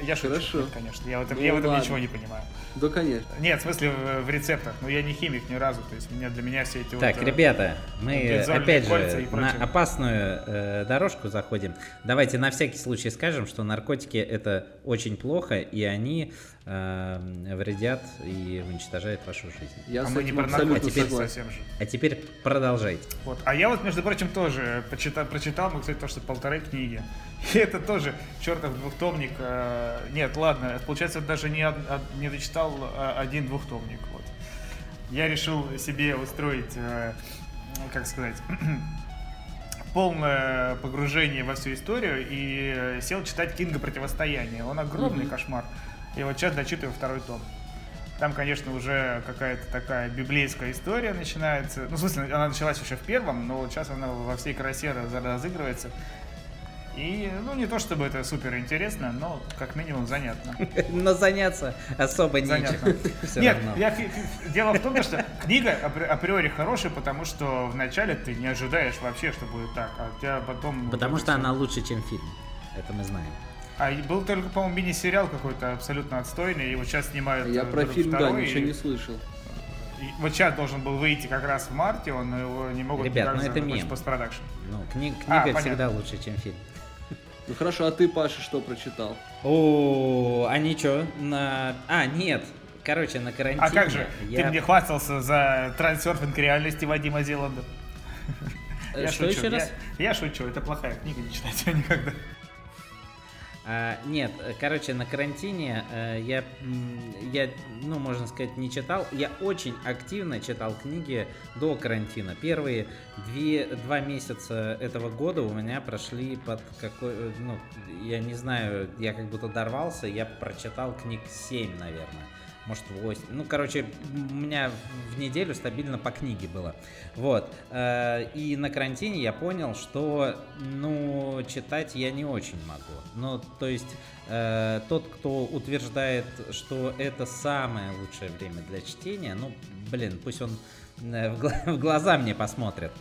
C: Я шучу, Хорошо. Нет, конечно. Я в этом, ну, я в этом ладно. ничего не понимаю.
B: Да, конечно.
C: Нет, в смысле в, в рецептах. Но я не химик ни разу. То есть меня, для меня все эти
A: Так, вот, э, ребята, мы опять же на опасную э, дорожку заходим. Давайте на всякий случай скажем, что наркотики это очень плохо, и они э, вредят и уничтожают вашу жизнь.
C: Я а мы не про наркотики а теперь, совсем же.
A: А теперь продолжайте.
C: Вот. А я вот, между прочим, тоже почитал, прочитал, мы, кстати, то, что полторы книги. [LAUGHS] И это тоже чертов двухтомник. Э, нет, ладно, получается, даже не, не дочитал а один двухтомник. Вот. Я решил себе устроить, э, как сказать, [CLEARS THROAT] полное погружение во всю историю и сел читать Кинга «Противостояние». Он огромный mm-hmm. кошмар. И вот сейчас дочитываю второй том. Там, конечно, уже какая-то такая библейская история начинается. Ну, в смысле, она началась еще в первом, но сейчас она во всей красе разыгрывается. И, ну, не то чтобы это супер интересно, но как минимум занятно. [LAUGHS]
A: Но заняться особо нечем. [LAUGHS]
C: Нет, я, дело в том, что книга априори хорошая, потому что вначале ты не ожидаешь вообще, что будет так, а у тебя потом...
A: Потому что она лучше, чем фильм. Это мы знаем.
C: А был только, по-моему, мини-сериал какой-то абсолютно отстойный, и вот сейчас снимают...
B: Я про фильм, да, ничего не слышал.
C: И вот сейчас должен был выйти как раз в марте, он его не могут
A: Ребят, ну это мем.
C: постпродакшн.
A: Ну, кни- а, книга а, всегда лучше, чем фильм.
B: Ну хорошо, а ты, Паша, что прочитал?
A: О, а ничего, на... А, нет, короче, на карантине.
C: А как же? Я... Ты мне хвастался за трансерфинг реальности Вадима Зеланда.
A: Э, я что шучу. еще раз?
C: Я, я шучу, это плохая книга, не читайте ее никогда.
A: А, нет, короче, на карантине э, я, я, ну, можно сказать, не читал. Я очень активно читал книги до карантина. Первые две, два месяца этого года у меня прошли под какой, ну, я не знаю, я как будто дорвался, я прочитал книг 7, наверное может 8. Ну, короче, у меня в неделю стабильно по книге было. Вот. Э, и на карантине я понял, что, ну, читать я не очень могу. Ну, то есть, э, тот, кто утверждает, что это самое лучшее время для чтения, ну, блин, пусть он э, в [LAUGHS] глаза мне посмотрят.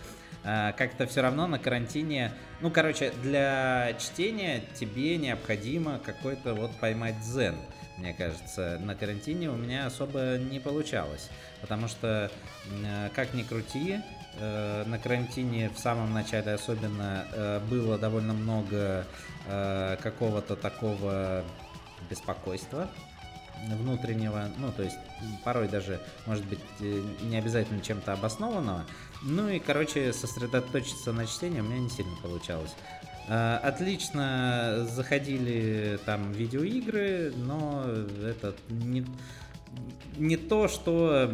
A: А, как-то все равно на карантине, ну, короче, для чтения тебе необходимо какой-то вот поймать дзен мне кажется. На карантине у меня особо не получалось, потому что, э, как ни крути, э, на карантине в самом начале особенно э, было довольно много какого-то такого беспокойства внутреннего, ну, то есть порой даже, может быть, не обязательно чем-то обоснованного. Ну и, короче, сосредоточиться на чтении у меня не сильно получалось. Э, отлично заходили там видеоигры, но это не, не то, что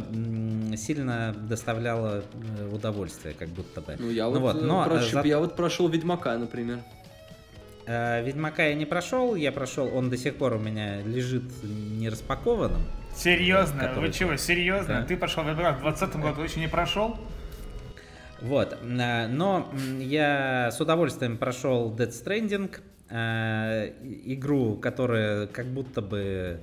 A: сильно доставляло э, удовольствие, как будто бы.
B: Ну, я, ну, вот, вот, но, прош... за... я вот прошел Ведьмака, например.
A: Э, Ведьмака я не прошел, я прошел, он до сих пор у меня лежит не распакованным.
C: Серьезно? Который... Вы чего, серьезно? Да? Ты прошел Ведьмак в 2020 году, еще не прошел?
A: Вот, э, но я с удовольствием прошел Dead Stranding, э, игру, которая как будто бы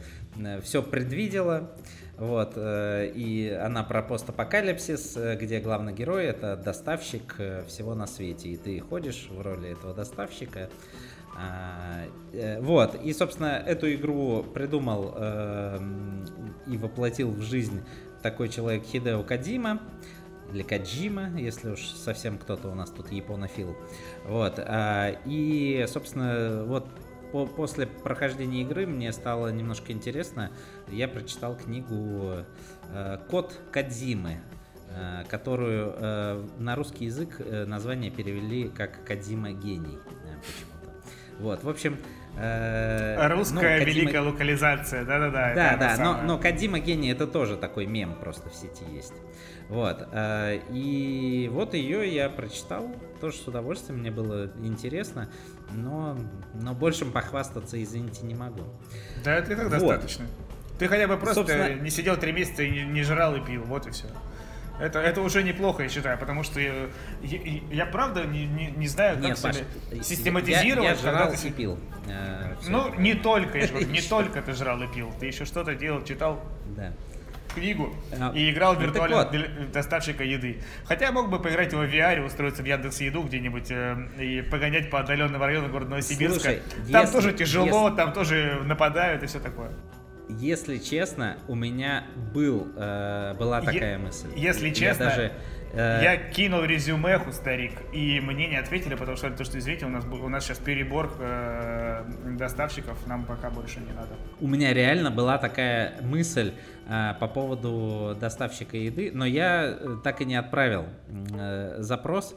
A: все предвидела. Вот, и она про постапокалипсис, где главный герой это доставщик всего на свете, и ты ходишь в роли этого доставщика. Вот, и, собственно, эту игру придумал и воплотил в жизнь такой человек Хидео Кадима или Каджима, если уж совсем кто-то у нас тут японофил. Вот. А, и, собственно, вот по после прохождения игры мне стало немножко интересно. Я прочитал книгу э, Код Кадзимы, э, которую э, на русский язык название перевели как Кадзима гений почему-то. Вот, в общем,
C: Русская ну, Кадима... великая локализация, да-да-да.
A: Да, да, но, но Кадима гений это тоже такой мем просто в сети есть. Вот. Э, и вот ее я прочитал, тоже с удовольствием, мне было интересно, но, но большим похвастаться, извините, не могу.
C: Да, это и так вот. достаточно. Ты хотя бы просто Собственно... не сидел три месяца и не, не жрал и пил, вот и все. Это, это уже неплохо, я считаю, потому что я, я, я правда не, не, не знаю, как Нет, себе Паш, систематизировать. Я,
A: я жрал и пил.
C: Э, ну, не только, я же говорю, [LAUGHS] не только ты жрал и пил, ты еще что-то делал, читал.
A: Да
C: книгу а, и играл ну, виртуального вот. доставщика еды. Хотя мог бы поиграть в VR, устроиться в Яндекс Еду где-нибудь э, и погонять по отдаленным районам города Новосибирска. Слушай, там если, тоже тяжело, если... там тоже нападают и все такое.
A: Если честно, у меня был, э, была такая е- мысль.
C: Если честно, даже Э, Я кинул резюмеху, старик, и мне не ответили, потому что, то, что извините, у нас, у нас сейчас перебор э, доставщиков, нам пока больше не надо.
A: У меня реально была такая мысль э, по поводу доставщика еды, но я э, так и не отправил э, запрос. Э,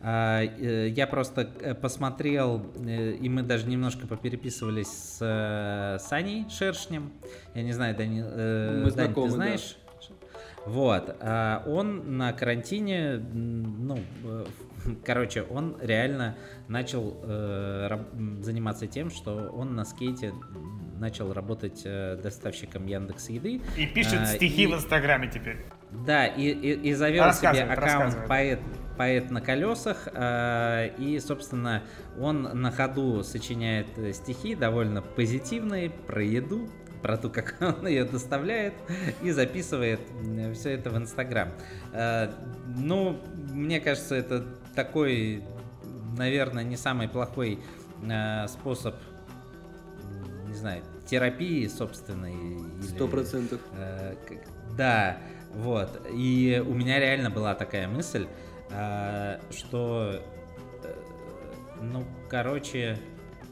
A: я просто посмотрел, и мы даже немножко попереписывались с Саней Шершнем. Я не знаю, Дани, мы Дань, ты знаешь? Да. Вот. А он на карантине, ну, э, [LAUGHS] короче, он реально начал э, заниматься тем, что он на скейте начал работать э, доставщиком Яндекс Еды.
C: И пишет а, стихи и, в Инстаграме теперь.
A: Да, и, и, и завел себе аккаунт поэт, поэт на колесах. Э, и, собственно, он на ходу сочиняет э, стихи довольно позитивные про еду, про то, как [LAUGHS] он ее доставляет и записывает все это в Инстаграм. Э, ну, мне кажется, это такой, наверное, не самый плохой э, способ, не знаю, терапии собственной.
B: Сто процентов.
A: Э, да, вот. И у меня реально была такая мысль, что, ну, короче,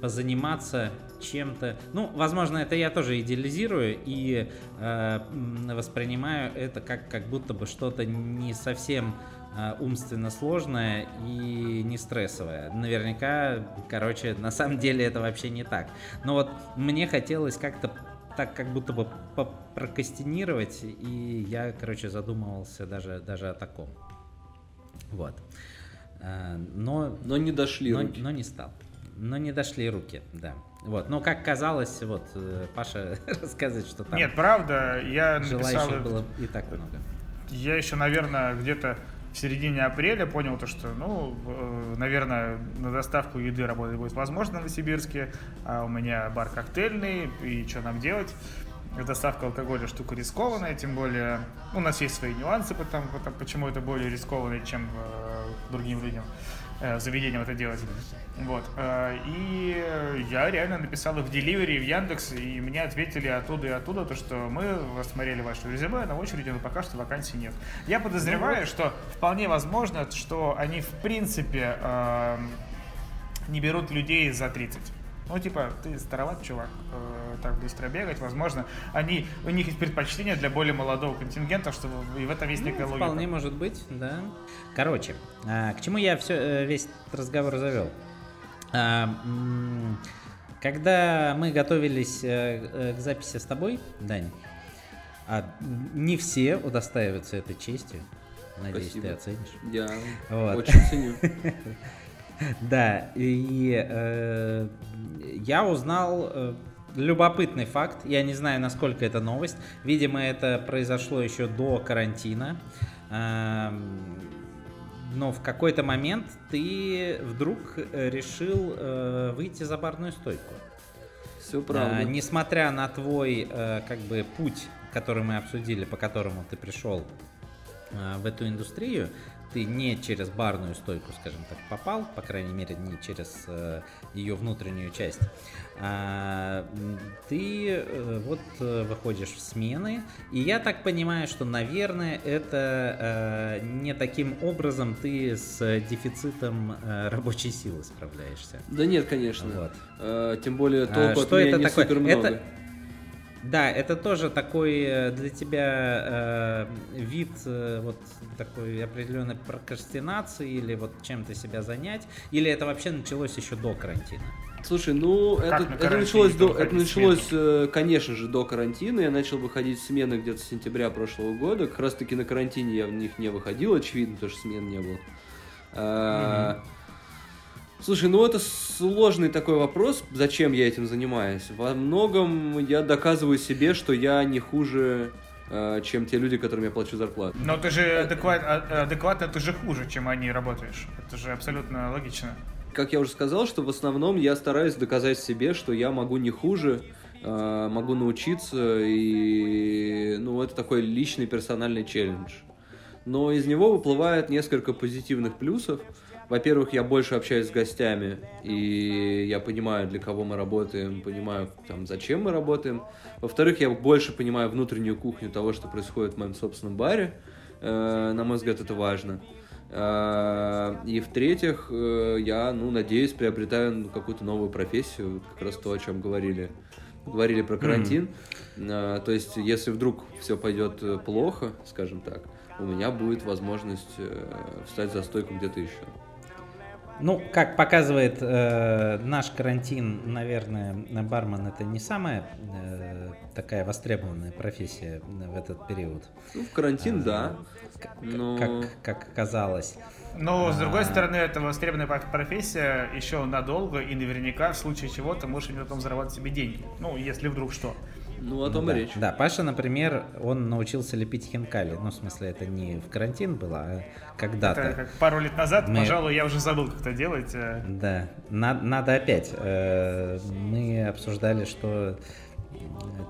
A: позаниматься чем-то. Ну, возможно, это я тоже идеализирую и э, воспринимаю это как, как будто бы что-то не совсем э, умственно сложное и не стрессовое. Наверняка, короче, на самом деле это вообще не так. Но вот мне хотелось как-то так как будто бы прокрастинировать, и я, короче, задумывался даже, даже о таком. Вот. Э, но,
B: но не дошли
A: но, руки. Но не стал. Но не дошли руки, да. Вот, но как казалось, вот э, Паша [LAUGHS] рассказывает, что там.
C: Нет, правда, я написал.
A: было и так много.
C: Я еще, наверное, где-то в середине апреля понял то, что, ну, э, наверное, на доставку еды работать будет возможно в Новосибирске, а у меня бар коктейльный, и что нам делать? доставка алкоголя штука рискованная, тем более у нас есть свои нюансы, потому, потому почему это более рискованно, чем э, другим людям э, заведениям это делать. Вот. Э, и я реально написал в Delivery, в Яндекс, и мне ответили оттуда и оттуда, то, что мы рассмотрели ваше резюме, на очереди, но пока что вакансий нет. Я подозреваю,
A: Ну
C: что вполне возможно, что они в принципе э, не берут людей за 30. Ну, типа, ты староват, чувак, э, так быстро бегать, возможно. Они, у них есть предпочтение для более молодого контингента, что и в этом есть некая
A: Ну,
C: логика.
A: вполне может быть, да. Короче, а, к чему я все, весь этот разговор завел? А, когда мы готовились э, э, к записи с тобой, Дань, а, не все удостаиваются этой честью. Надеюсь,
B: Спасибо.
A: ты оценишь.
B: Я
A: Вот.
B: очень ценю. [LAUGHS]
A: Да, и э, я узнал э, любопытный факт. Я не знаю, насколько это новость. Видимо, это произошло еще до карантина. Эм, Но в какой-то момент ты вдруг э, решил э, выйти за барную стойку.
B: Все
A: А,
B: правда.
A: несмотря на твой э, как бы путь, который мы обсудили, по которому ты пришел в эту индустрию, ты не через барную стойку, скажем так, попал, по крайней мере, не через э, ее внутреннюю часть. А, ты э, вот э, выходишь в смены, и я так понимаю, что, наверное, это э, не таким образом ты с дефицитом э, рабочей силы справляешься.
B: Да нет, конечно.
A: Вот.
B: Э, Тем более
A: А,
B: толку от
A: что
B: меня
A: это
B: не
A: такое?
B: супер много.
A: Это- Да, это тоже такой э, для тебя э, вид э, вот такой определенной прокрастинации или вот чем-то себя занять, или это вообще началось еще до карантина?
B: Слушай, ну
C: Как
B: это,
C: на
B: это началось, до, это началось, э, конечно же, до карантина. Я начал выходить в смены где-то с сентября прошлого года. Как раз таки на карантине я в них не выходил, очевидно, потому что смен не было. А, Слушай, ну это сложный такой вопрос, зачем я этим занимаюсь. Во многом я доказываю себе, что я не хуже, э, чем те люди, которым я плачу зарплату.
C: Но ты же адекват, а- адекватно, ты же хуже, чем они работаешь. Это же абсолютно логично.
B: как я уже сказал, что в основном я стараюсь доказать себе, что я могу не хуже, э, могу научиться, и ну, это такой личный персональный челлендж. Но из него выплывает несколько позитивных плюсов. Во-первых, я больше общаюсь с гостями, и я понимаю, для кого мы работаем, понимаю, там, зачем мы работаем. Во-вторых, я больше понимаю внутреннюю кухню того, что происходит в моем собственном баре. Э, на мой взгляд, это важно. Э, И в-третьих, э, я, ну, надеюсь, приобретаю ну, какую-то новую профессию, как раз то, о чем говорили. Говорили про карантин. Э, То есть, если вдруг все пойдет э, плохо, скажем так, у меня будет возможность э, встать за стойку где-то еще.
A: Ну, как показывает э, наш карантин, наверное, бармен это не самая э, такая востребованная профессия в этот период.
B: Ну, в карантин,
A: А,
B: да.
A: к-
B: Но-
A: Как, как оказалось.
C: Но, с другой
A: А.
C: стороны, это востребованная проф- профессия еще надолго, и наверняка в случае чего ты можешь на потом зарабатывать себе деньги. Ну, если вдруг что.
B: Ну, о
A: Ну
B: том
A: да.
B: и речь.
A: Да, Паша, например, он научился лепить хинкали. Ну, в смысле, это не в карантин было, а когда-то.
C: Это как пару лет назад,
A: Мы-
C: пожалуй, я уже забыл, как это делать. э.
A: Да, на- надо опять. Э, Мы обсуждали, что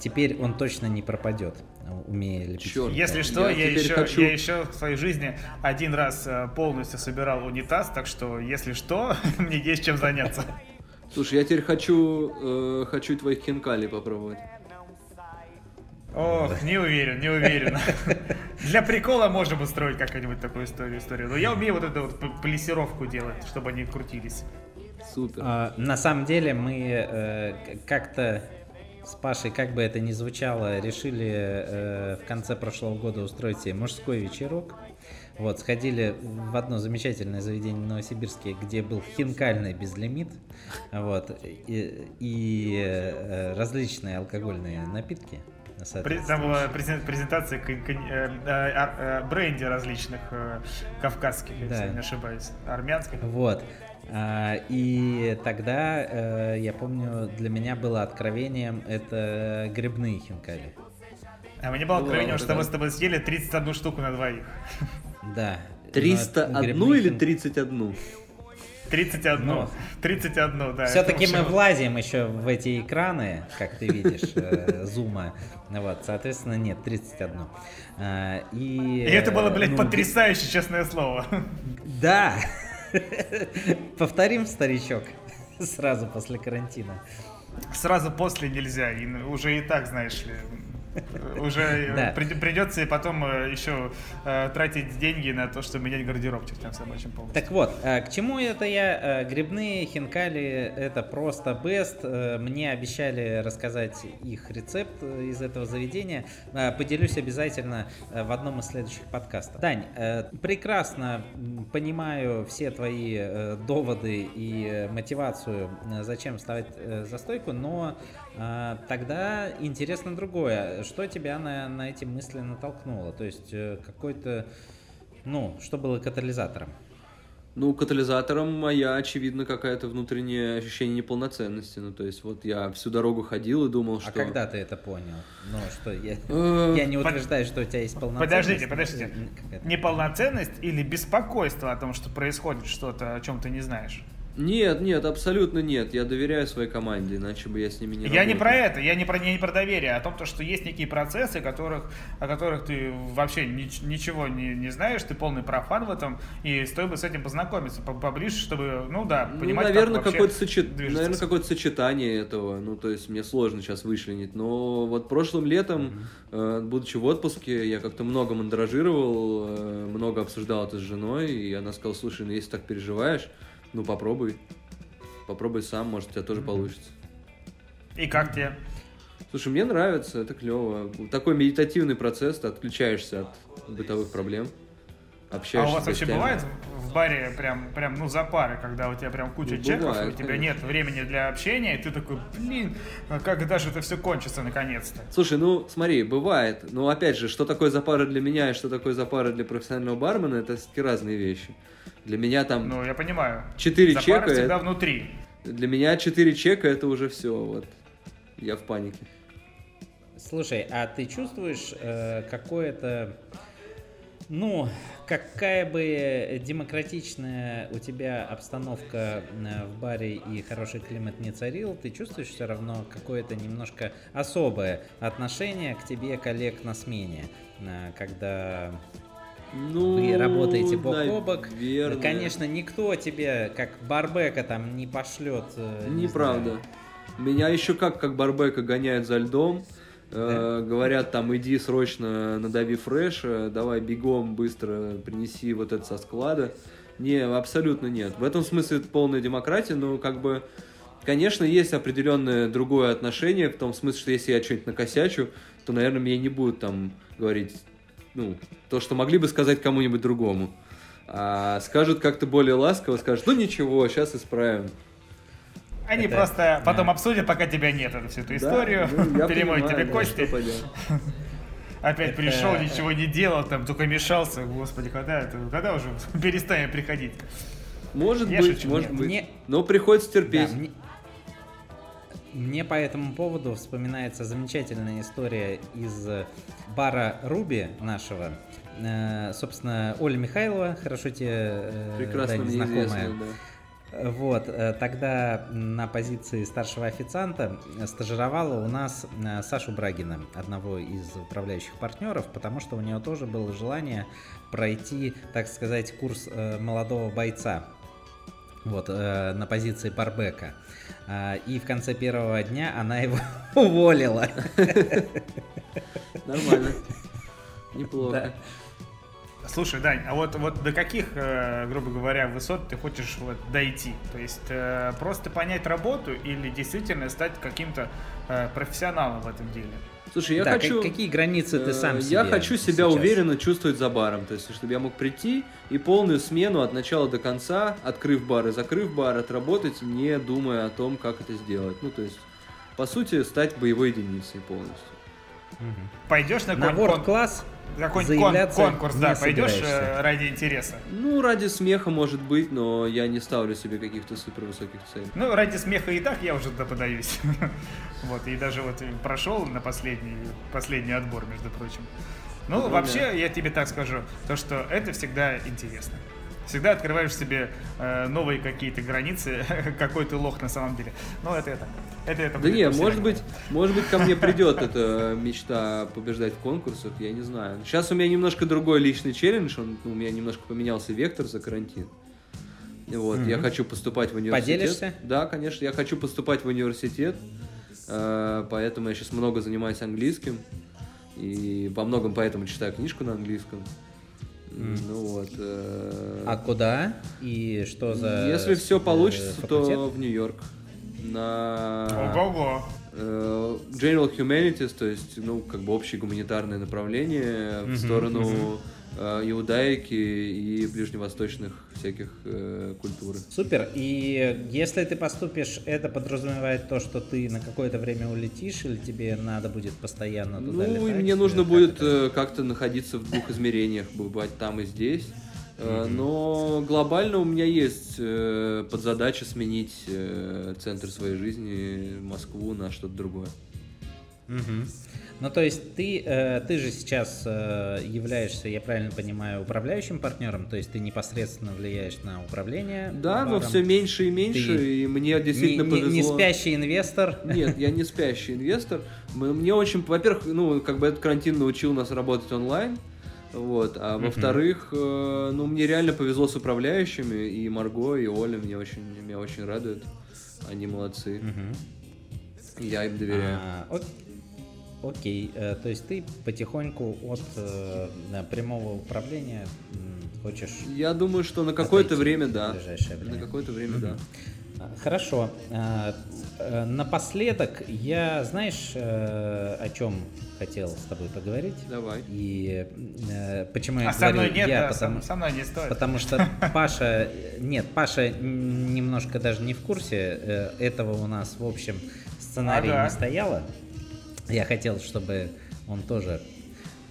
A: теперь он точно не пропадет, умея лепить. Хинкали.
C: Если что,
B: Я
C: я, еще,
B: хочу-
C: я еще в своей жизни один раз э, полностью собирал унитаз, так что, если что, [LAUGHS] мне есть чем заняться.
B: Слушай, я теперь хочу, э, хочу твоих хинкали попробовать.
C: Ох, не уверен, не уверен. [LAUGHS] Для прикола можем устроить как-нибудь такую историю, историю. Но я умею вот эту вот полисировку делать, чтобы они крутились.
B: Супер.
A: А, На самом деле мы э, как-то с Пашей, как бы это ни звучало, решили э, в конце прошлого года устроить себе мужской вечерок. Вот, сходили в одно замечательное заведение в Новосибирске, где был хинкальный безлимит, вот, и, и, э, различные алкогольные напитки.
C: Там была презен- презентация э, э, ар- э, бренди различных э, кавказских, если
A: Да.
C: я не ошибаюсь, армянских.
A: Вот. А, И тогда, э, я помню, для меня было откровением это грибные хинкали.
C: А мне было
B: Ну,
C: откровение,
B: ладно,
C: что
B: тогда.
C: мы с тобой съели 31 штуку на двоих.
A: Да. Но
B: 301
A: грибные
B: или
A: хин-
B: 31?
C: 31.
A: Ну,
C: 31, да.
A: Все-таки мы влазим еще в эти экраны, как ты видишь, э, зума. Вот, соответственно, нет, 31. А, И,
C: И это было,
A: э,
C: блядь,
A: ну,
C: потрясающе, честное слово.
A: Да. Повторим, старичок, сразу после карантина.
C: Сразу после нельзя, и уже и так, знаешь ли, [LAUGHS] уже э,
A: Да.
C: придется и потом э, еще э, тратить деньги на то, чтобы менять гардероб чертям собачьим полностью.
A: Так вот, к чему это я? Грибные хинкали это просто best. Мне обещали рассказать их рецепт из этого заведения. Поделюсь обязательно в одном из следующих подкастов. Дань, прекрасно понимаю все твои доводы и мотивацию, зачем вставать за стойку, но тогда интересно другое. Что тебя на, на эти мысли натолкнуло? То есть э, какой-то, ну, что было катализатором?
B: Ну, катализатором моя, очевидно, какая-то внутреннее ощущение неполноценности. Ну, то есть, вот я всю дорогу ходил и думал, что...
A: А когда ты это понял? Ну, что я,
B: Э,
A: я не утверждаю, что у тебя есть полноценность.
C: Подождите, подождите. Неполноценность или беспокойство о том, что происходит что-то, о чем ты не знаешь?
B: Нет, нет, абсолютно нет. Я доверяю своей команде, иначе бы я с ними не
C: я не
B: работал.
C: про это, я не про, не про доверие, а о том, то, что есть некие процессы, которых, о которых ты вообще нич- ничего не, не знаешь, ты полный профан в этом, и стоит бы с этим познакомиться по- поближе, чтобы, ну да,
B: Ну,
C: понимать,
B: наверное,
C: как
B: какое-то
C: движется.
B: наверное, какое-то сочетание этого. Ну, то есть мне сложно сейчас вычленить. Но вот прошлым летом, э, будучи в отпуске, я как-то много мандражировал, э, много обсуждал это с женой, и она сказала, слушай, ну если так переживаешь, ну попробуй. Попробуй сам, может, у тебя тоже получится.
C: И как тебе?
B: Слушай, мне нравится, это клево. Такой медитативный процесс, ты отключаешься от бытовых проблем.
C: А
B: Общаешься
C: у вас вообще бывает в баре прям, прям, ну, за пары, когда у тебя прям куча
B: Ну,
C: чеков,
B: бывает,
C: у тебя
B: конечно.
C: нет времени для общения, и ты такой, блин, а как даже это все кончится наконец-то?
B: Слушай, ну смотри, бывает. Но опять же, что такое запара для меня и что такое запара для профессионального бармена, это все-таки разные вещи. Для меня там
C: Ну, я понимаю.
B: четыре
C: За
B: чека.
C: пары всегда
B: это-
C: внутри.
B: Для меня 4 чека это уже все. Вот. Я в панике.
A: Слушай, а ты чувствуешь э, какое-то, ну, какая бы демократичная у тебя обстановка э, в баре и хороший климат не царил, ты чувствуешь все равно какое-то немножко особое отношение к тебе коллег на смене, э, когда
B: Ну,
A: вы работаете бок о бок.
B: наверное.
A: Конечно, никто тебе, как барбека, там не пошлет. э, не
B: Неправда.
A: знаю.
B: Меня еще как, как барбека гоняют за льдом. Э, говорят там, иди срочно надави фреша, давай бегом быстро принеси вот это со склада. Не, абсолютно нет. В этом смысле это полная демократия, но как бы, конечно, есть определенное другое отношение, в том смысле, что если я что-нибудь накосячу, то, наверное, мне не будут там говорить, ну, то, что могли бы сказать кому-нибудь другому. А скажут как-то более ласково, скажут, ну ничего, сейчас исправим.
C: Они
A: Это-
C: просто потом
A: да.
C: обсудят, пока тебя нет, эту всю эту
B: Да,
C: историю,
B: ну, [LAUGHS]
C: перемоют тебе
B: да,
C: кости. [LAUGHS] Опять
A: Это-
C: пришел, ничего не делал, там только мешался. Господи, когда это, когда уже [LAUGHS] перестанем приходить?
B: Может
C: Я
B: быть,
C: шучу,
B: может
A: мне-
B: быть.
A: мне-
B: Но приходится
A: Да,
B: терпеть.
A: мне... мне по этому поводу вспоминается замечательная история из э, бара Руби нашего. Э, собственно, Оля Михайлова, хорошо тебе э,
B: Прекрасно
A: Дань, знакомая.
B: да.
A: Вот, тогда на позиции старшего официанта стажировала у нас Сашу Брагина, одного из управляющих партнеров, потому что у нее тоже было желание пройти, так сказать, курс молодого бойца. Вот, э, на позиции барбека. А, И в конце первого дня она его [LAUGHS] уволила.
B: Нормально. Неплохо.
C: Слушай, Дань, а вот, вот до каких, э, грубо говоря, высот ты хочешь вот дойти? То есть э, просто понять работу или действительно стать каким-то э, профессионалом в этом деле?
B: Слушай, я
A: Да,
B: хочу...
A: как- какие границы ты сам
B: э,
A: себе
B: Я хочу себя
A: сейчас?
B: уверенно чувствовать за баром. То есть, чтобы я мог прийти и полную смену от начала до конца, открыв бар и закрыв бар, отработать, не думая о том, как это сделать. Ну, то есть, по сути, стать боевой единицей полностью.
C: Пойдешь на,
A: На World Class
C: какой-нибудь кон- конкурс, да, пойдешь э, ради интереса?
B: Ну, ради смеха, может быть, но я не ставлю себе каких-то супер высоких целей.
C: Ну, ради смеха и так я уже туда подаюсь. [LAUGHS] Вот, и даже вот прошел на последний, последний отбор, между прочим. Ну,
B: Ну,
C: вообще, я тебе так скажу, то, что это всегда интересно. Всегда открываешь себе э, новые какие-то границы, [LAUGHS] какой ты лох на самом деле. Но это это. Это, это
B: да не, может быть, может быть, ко мне придет эта мечта побеждать в конкурсах, я не знаю. Сейчас у меня немножко другой личный челлендж, он, ну, у меня немножко поменялся вектор за карантин. Вот, я хочу поступать в университет.
A: Поделишься?
B: Да, конечно, я хочу поступать в университет, э, поэтому я сейчас много занимаюсь английским и во многом поэтому читаю книжку на английском. Mm. Ну вот. Э...
A: А куда и что за?
B: Если все получится, факультет? то в Нью-Йорк на
C: Ого-го.
B: Э, General Humanities, то есть, ну, как бы общее гуманитарное направление в сторону э, иудаики и ближневосточных всяких э, культур.
A: Супер. И если ты поступишь, это подразумевает то, что ты на какое-то время улетишь, или тебе надо будет постоянно туда
B: Ну,
A: летать?
B: мне нужно как будет это? как-то находиться в двух измерениях, бывать там и здесь. Mm-hmm. Но глобально у меня есть э, подзадача сменить э, центр своей жизни, Москву, на что-то другое.
A: Mm-hmm. Ну, то есть ты, э, ты же сейчас являешься, я правильно понимаю, управляющим партнером, то есть ты непосредственно влияешь на управление.
B: Да, баром. но все меньше и меньше, ты и мне действительно
A: не,
B: повезло.
A: Не спящий инвестор.
B: Нет, я не спящий инвестор. Мне очень, во-первых, ну, как бы этот карантин научил нас работать онлайн. Вот. А во-вторых, э, ну, мне реально повезло с управляющими, и Марго, и Оля меня очень, меня очень радуют. Они молодцы. Я им доверяю. А,
A: окей, э, то есть ты потихоньку от э, прямого управления хочешь...
B: Я думаю, что на какое-то время, да. время. На какое-то время, да.
A: Хорошо. А, э, напоследок, я, знаешь, о чем хотел с тобой поговорить?
B: Давай.
A: И почему я
C: а
A: говорю
C: со мной нет,
A: я,
C: да,
A: потому,
C: со мной не стоит.
A: Потому что Паша, нет, Паша немножко даже не в курсе, этого у нас в общем сценарии ага. не стояло. Я хотел, чтобы он тоже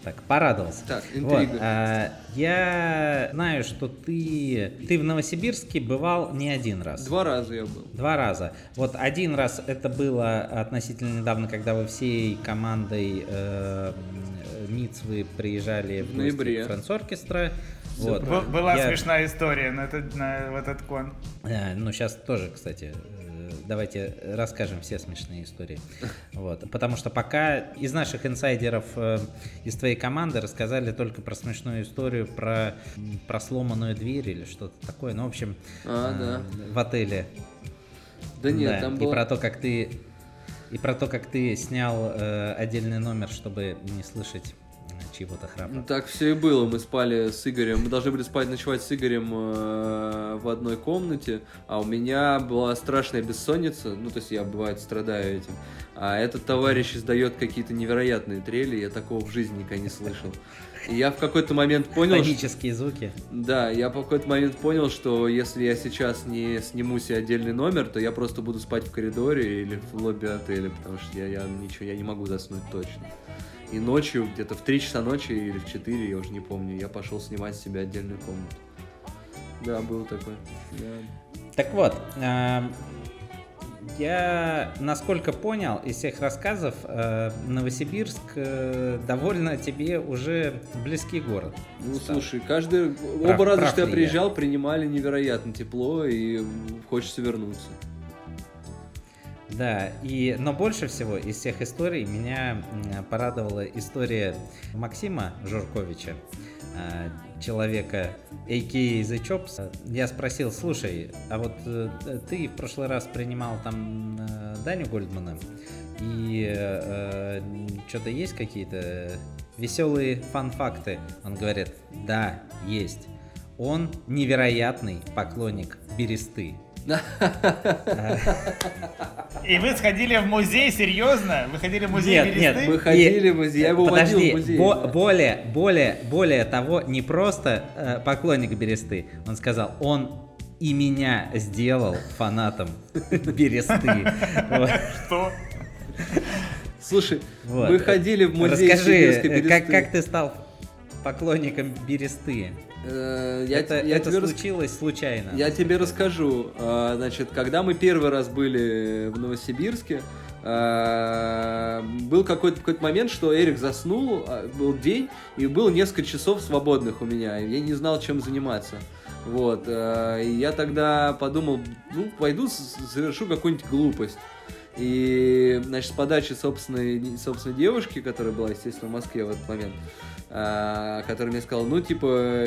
A: так, порадовался.
B: Так, интрига. Вот,
A: а, я знаю, что ты, ты в Новосибирске бывал не один раз.
B: Два раза я был.
A: Два раза. Вот один раз это было относительно недавно, когда вы всей командой э, МИЦ вы приезжали в, в ноябре. Франц-оркестра.
C: Вот. Была я... смешная история на этот, на, в этот кон.
A: А, ну, сейчас тоже, кстати, давайте расскажем все смешные истории. Вот. Потому что пока из наших инсайдеров, э, из твоей команды рассказали только про смешную историю, про, про сломанную дверь или что-то такое. Ну, в общем,
B: а,
A: э,
B: да.
A: в отеле.
B: Да нет, да. там
A: было... И про то, как ты... И про то, как ты снял э, отдельный номер, чтобы не слышать чьего-то храпа.
B: Так все и было. Мы спали с Игорем. Мы должны были спать, ночевать с Игорем э, в одной комнате, а у меня была страшная бессонница. Ну, то есть я, бывает, страдаю этим. А этот товарищ издает какие-то невероятные трели. Я такого в жизни никогда не слышал. И я в какой-то момент понял...
A: Панические
B: что...
A: звуки.
B: Да, я в какой-то момент понял, что если я сейчас не сниму себе отдельный номер, то я просто буду спать в коридоре или в лобби отеля, потому что я, я ничего, я не могу заснуть точно. И ночью, где-то в 3 часа ночи или в 4, я уже не помню, я пошел снимать себе отдельную комнату. Да, был такой. Да.
A: Так вот, э, я, насколько понял из всех рассказов, э, Новосибирск э, довольно тебе уже близкий город.
B: Ну, стал. слушай, каждый... Прав, оба раза, что я приезжал, я. принимали невероятно тепло, и хочется вернуться.
A: Да, и, но больше всего из всех историй меня порадовала история Максима Журковича, а, человека A.K.A. The Chops. Я спросил, слушай, а вот э, ты в прошлый раз принимал там э, Даню Гольдмана, и э, что-то есть какие-то веселые фан-факты? Он говорит, да, есть. Он невероятный поклонник Бересты.
C: И вы сходили в музей, серьезно? Вы ходили в музей
A: Нет, нет,
B: мы ходили в музей, я его
A: водил
B: в музей.
A: Бо- более, более, более того, не просто э, поклонник Бересты, он сказал, он и меня сделал фанатом Бересты.
C: Что?
B: Слушай, мы ходили в музей
A: Расскажи, как, как ты стал поклонником Бересты?
B: Э, я,
A: это
B: я
A: это случилось рас... случайно.
B: Я тебе расскажу. А, значит, когда мы первый раз были в Новосибирске, а, был какой-то какой момент, что Эрик заснул, был день, и было несколько часов свободных у меня, и я не знал, чем заниматься. Вот. э, И я тогда подумал, ну, пойду совершу какую-нибудь глупость. И, значит, с подачи собственной, собственной девушки, которая была, естественно, в Москве в этот момент, а, которая мне сказала, ну, типа,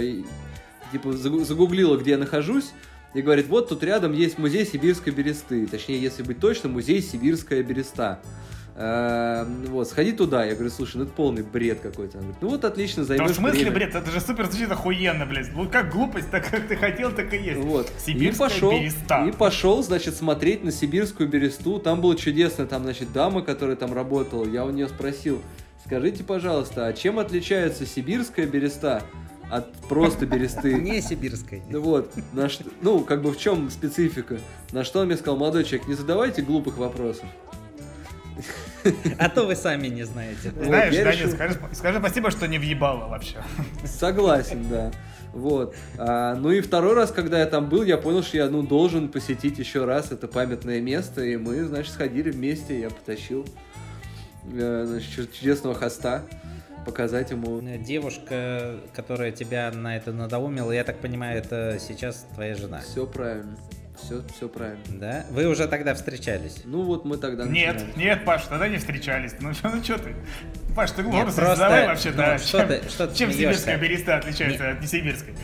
B: типа загу- загуглила, где я нахожусь, и говорит, вот тут рядом есть музей сибирской бересты. Точнее, если быть точным, музей сибирская береста. А, Вот, сходи туда. Я говорю, слушай, ну это полный бред какой-то. Она говорит, ну вот отлично,
C: Да
B: займешь
C: в смысле,
B: время».
C: бред, это же супер звучит охуенно, блядь. Ну как глупость, так как ты хотел, так и есть.
B: Вот.
C: Сибирская
B: и пошел,
C: береста.
B: и пошел, значит, смотреть на сибирскую бересту. Там было чудесно, там, значит, дама, которая там работала. Я у нее спросил, скажите, пожалуйста, а чем отличается сибирская береста от просто бересты? [LAUGHS]
A: Не сибирской.
B: Ну вот, на что, ну, как бы в чем специфика? На что он мне сказал, молодой человек, не задавайте глупых вопросов.
A: А то вы сами не знаете.
C: Знаешь, Даня, скажи, скажи спасибо, что не въебало вообще.
B: Согласен, да. Вот. А, ну и второй раз, когда я там был, я понял, что я ну, должен посетить еще раз это памятное место. И мы, значит, сходили вместе, я потащил э, значит, чуд- чудесного хоста показать ему.
A: Девушка, которая тебя на это надоумила, я так понимаю, это сейчас твоя жена.
B: Все правильно. Все, все правильно.
A: Да? Вы уже тогда встречались?
B: Ну вот мы тогда
C: Нет,
B: начинали.
C: нет, Паш, тогда не встречались. Ну что, [LAUGHS] ну что ты? Паш, ты
A: Нет, просто,
C: задавай вообще,
A: ну,
C: да.
A: что
C: чем
A: ты- что ты
C: чем сибирская береста отличается от несибирской?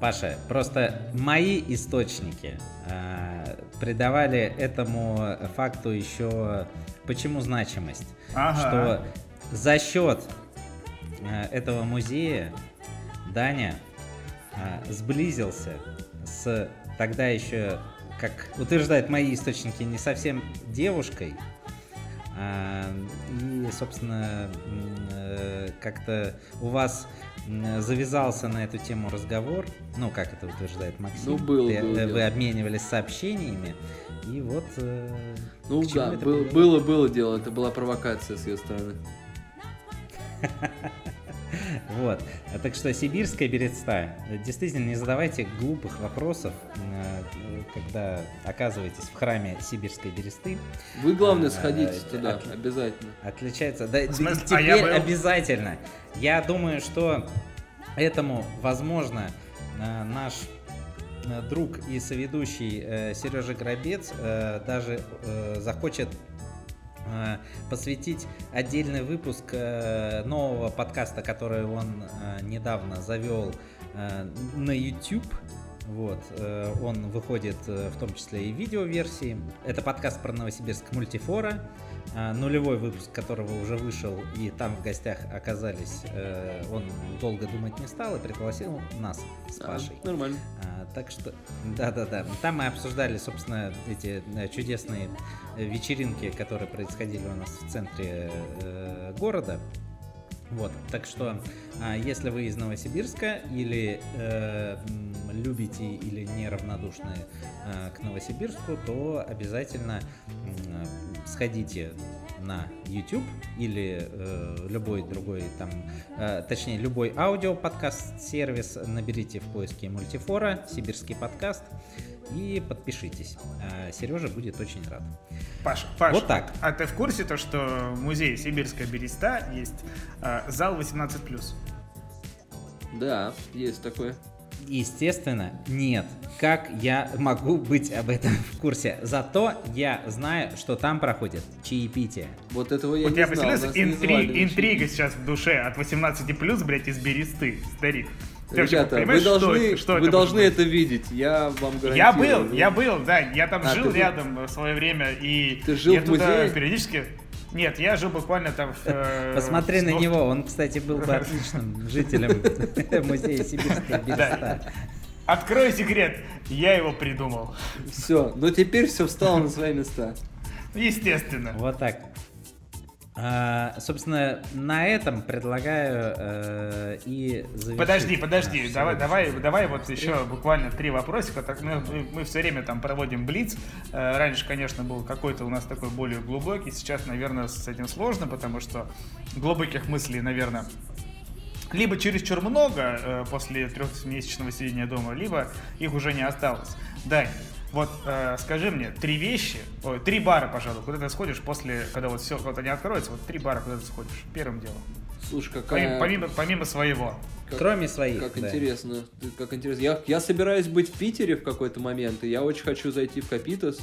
A: Паша, просто мои источники э, придавали этому факту еще почему значимость,
C: Ага.
A: что за счет э, этого музея Даня э, сблизился с тогда еще, как утверждают мои источники, не совсем девушкой. А, И, собственно, э, как-то у вас завязался на эту тему разговор, ну, как это утверждает Максим.
B: Ну, было,
A: Ты-
B: было
A: э, Вы
B: дело.
A: обменивались сообщениями, и вот... э,
B: Ну да, был- было, было дело, это была провокация с ее стороны. [LAUGHS] [LAUGHS]
A: Вот. А Так что сибирская береста. Действительно, не задавайте глупых вопросов, э, когда оказываетесь в храме сибирской бересты.
B: Вы, главное,
A: А,
B: сходите
A: э,
B: туда, обязательно.
A: Отличается. Да, теперь
C: А я был.
A: обязательно. Я думаю, что этому, возможно, э, наш э, друг и соведущий э, Сережа Грабец э, даже э, захочет э, посвятить отдельный выпуск э, нового подкаста, который он э, недавно завел э, на YouTube. Вот, э, он выходит э, в том числе и в видеоверсии. Это подкаст про Новосибирск мультифора, э, нулевой выпуск которого уже вышел, и там в гостях оказались. э, Он долго думать не стал и пригласил нас с
B: А,
A: Пашей.
B: Нормально.
A: А, так что, да-да-да. Там мы обсуждали, собственно, эти э, чудесные вечеринки, которые происходили у нас в центре э, города. Вот, так что, а, если вы из Новосибирска или э, любите или неравнодушны э, к Новосибирску, то обязательно м, сходите на YouTube или э, любой другой там, э, точнее любой аудио подкаст сервис, наберите в поиске мультифора сибирский подкаст и подпишитесь. А Сережа будет очень рад.
C: Паша, Паша,
A: Вот так.
C: а ты в курсе то, что в музее Сибирская береста есть э, зал 18+.
B: Да, есть такое.
A: Естественно, нет. Как я могу быть об этом в курсе? Зато я знаю, что там проходит чаепитие.
B: Вот этого я
C: У
B: не
C: тебя
B: знал.
C: интри- интрига сейчас в душе от 18+, блядь, из бересты, старик. Ты вообще
B: Ребята, вы
C: что
B: должны,
C: это- что
B: вы
C: это
B: должны это видеть. Я вам гарантирую.
C: Я был, я был, да, я там
B: А,
C: жил
B: ты был?
C: рядом в свое время и
B: Ты жил
C: я
B: в
C: туда
B: музее?
C: периодически. Нет, я жил буквально там. в, э,
A: Посмотри
C: в
A: на него, он, кстати, был бы [LAUGHS] отличным жителем [LAUGHS] музея Сибирская береста.
C: Открой секрет, я его придумал.
B: Все, но теперь все встало на свои места.
C: Естественно.
A: Вот так. А, собственно, на этом предлагаю э, и завершить
C: Подожди, подожди,
A: наш
C: давай, давай, давай вот еще буквально три вопросика. Так мы, мы, все время там проводим блиц. Э, Раньше, конечно, был какой-то у нас такой более глубокий. Сейчас, наверное, с этим сложно, потому что глубоких мыслей, наверное, либо чересчур много э, после трехмесячного сидения дома, либо их уже не осталось. Дань, вот э, скажи мне три вещи, ой, три бара, пожалуй, куда ты сходишь после, когда вот все, вот они откроются, вот три бара, куда ты сходишь первым делом.
B: Слушай,
C: Помимо,
B: какая...
C: помимо, помимо своего.
B: как-
A: Кроме своих.
B: Как
A: да.
B: интересно, как интересно. Я, я собираюсь быть в Питере в какой-то момент, и я очень хочу зайти в Капитас.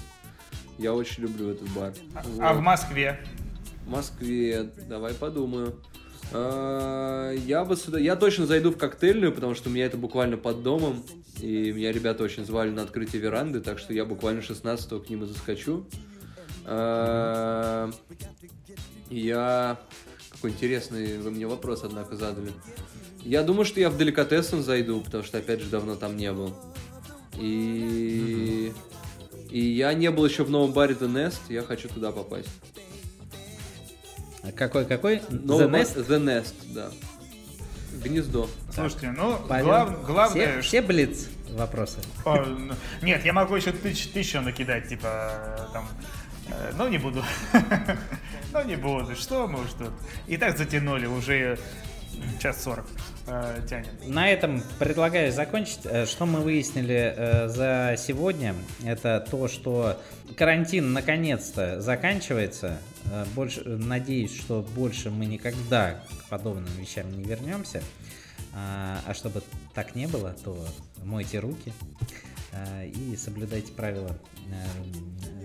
B: Я очень люблю этот бар.
C: А,
B: Вот.
C: а в Москве?
B: В Москве, давай подумаю. А, Я бы сюда, я точно зайду в коктейльную, потому что у меня это буквально под домом, и меня ребята очень звали на открытие веранды, так что я буквально 16 к ним и заскочу. А, Я... Какой интересный вы мне вопрос, однако, задали. Я думаю, что я в деликатесен зайду, потому что, опять же, давно там не был. И... И я не был еще в новом баре The Nest, я хочу туда попасть.
A: Какой-какой?
B: Новый
A: The Nest?
B: The Nest, да. Гнездо.
C: Слушайте, ну,
A: Павел,
C: глав- главное,
A: все, все блиц вопросы.
C: О, ну, Нет, я могу еще тысяч, тысячу накидать, типа, э, там, э, ну не буду. [LAUGHS] Ну не буду, что мы уж тут. И так затянули, уже час сорок э, тянет.
A: На этом предлагаю закончить. Э, Что мы выяснили э, за сегодня, это то, что карантин наконец-то заканчивается. Э, Больше, надеюсь, что больше мы никогда к подобным вещам не вернемся. А а чтобы так не было, то мойте руки э, и соблюдайте правила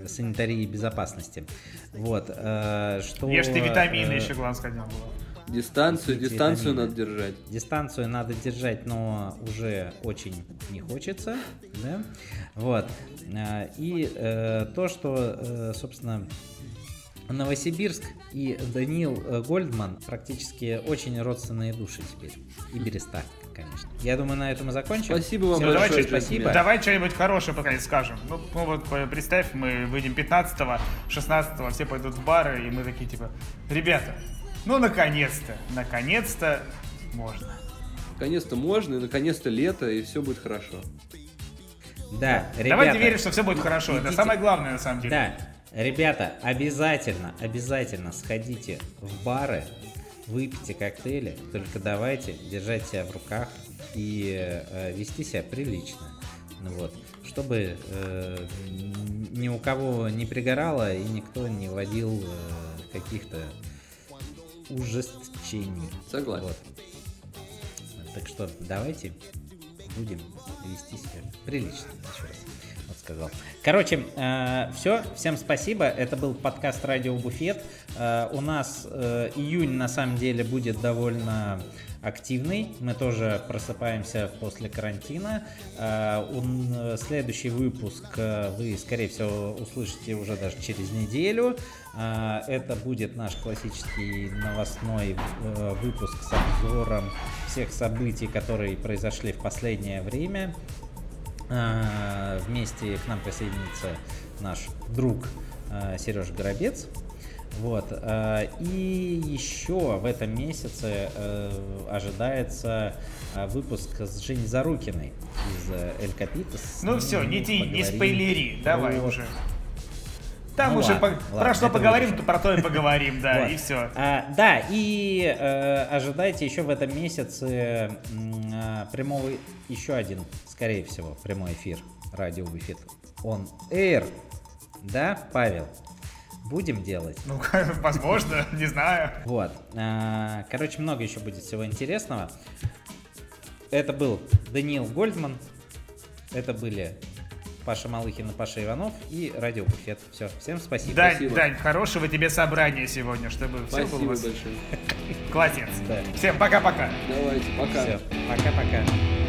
A: э, санитарии и безопасности. Вот. Что,
C: Ешьте витамины, еще сказать надо было.
B: Дистанцию, дистанцию надо держать.
A: Дистанцию надо держать, но уже очень не хочется, да? Вот. А, И э, то, что, э, собственно, Новосибирск и Данил э, Гольдман практически очень родственные души теперь. И Береста, конечно. Я думаю, на этом и закончим.
B: Спасибо вам
A: Всем
C: большое,
B: джентльмен.
A: спасибо.
C: Давай что-нибудь хорошее пока скажем. Ну, ну вот представь, мы выйдем 15-го, 16-го, все пойдут в бары, и мы такие типа, ребята, ну наконец-то, наконец-то можно.
B: Наконец-то можно, и наконец-то лето, и все будет хорошо.
A: Да, ребята.
C: Давайте верить, что все будет хорошо. Это
A: идите.
C: самое главное на самом деле.
A: Да, ребята, обязательно, обязательно сходите в бары, выпейте коктейли, только давайте держать себя в руках и э, вести себя прилично. Ну Вот, чтобы э, ни у кого не пригорало и никто не водил э, каких-то ужесточений.
B: Согласен.
A: Вот. Так что давайте будем вести себя прилично. Еще раз вот сказал. Короче, все. Всем спасибо. Это был подкаст Радио Буфет. Э, у нас э, июнь на самом деле будет довольно активный. Мы тоже просыпаемся после карантина. Э, э, следующий выпуск э, вы, скорее всего, услышите уже даже через неделю. Это будет наш классический новостной выпуск с обзором всех событий, которые произошли в последнее время. Вместе к нам присоединится наш друг Сереж Горобец. Вот. э, И еще в этом месяце э, ожидается э, выпуск с Женей Зарукиной из э, Эль Капитас.
C: Ну все, не, ти- не спойлери, давай уже. Там
A: Ну
C: уже
A: ладно,
C: по-
A: ладно,
C: про что поговорим, то про то и поговорим, да,
A: Вот.
C: и все.
A: А, да, и э, ожидайте еще в этом месяце а, прямого, еще один, скорее всего, прямой эфир радио. Он Air. Да, Павел? Будем делать.
C: Ну, [LAUGHS] возможно, не знаю.
A: Вот. А, Короче, много еще будет всего интересного. Это был Даниил Гольдман. Это были Паша Малыхин и Паша Иванов и Радио Буфет. Все, всем спасибо.
C: Дань,
B: Спасибо.
C: Дань, хорошего тебе собрания сегодня, чтобы все было
B: Спасибо большое. [LAUGHS]
C: классец.
A: Да.
C: Всем пока-пока.
B: Давайте, пока.
A: Все, пока-пока.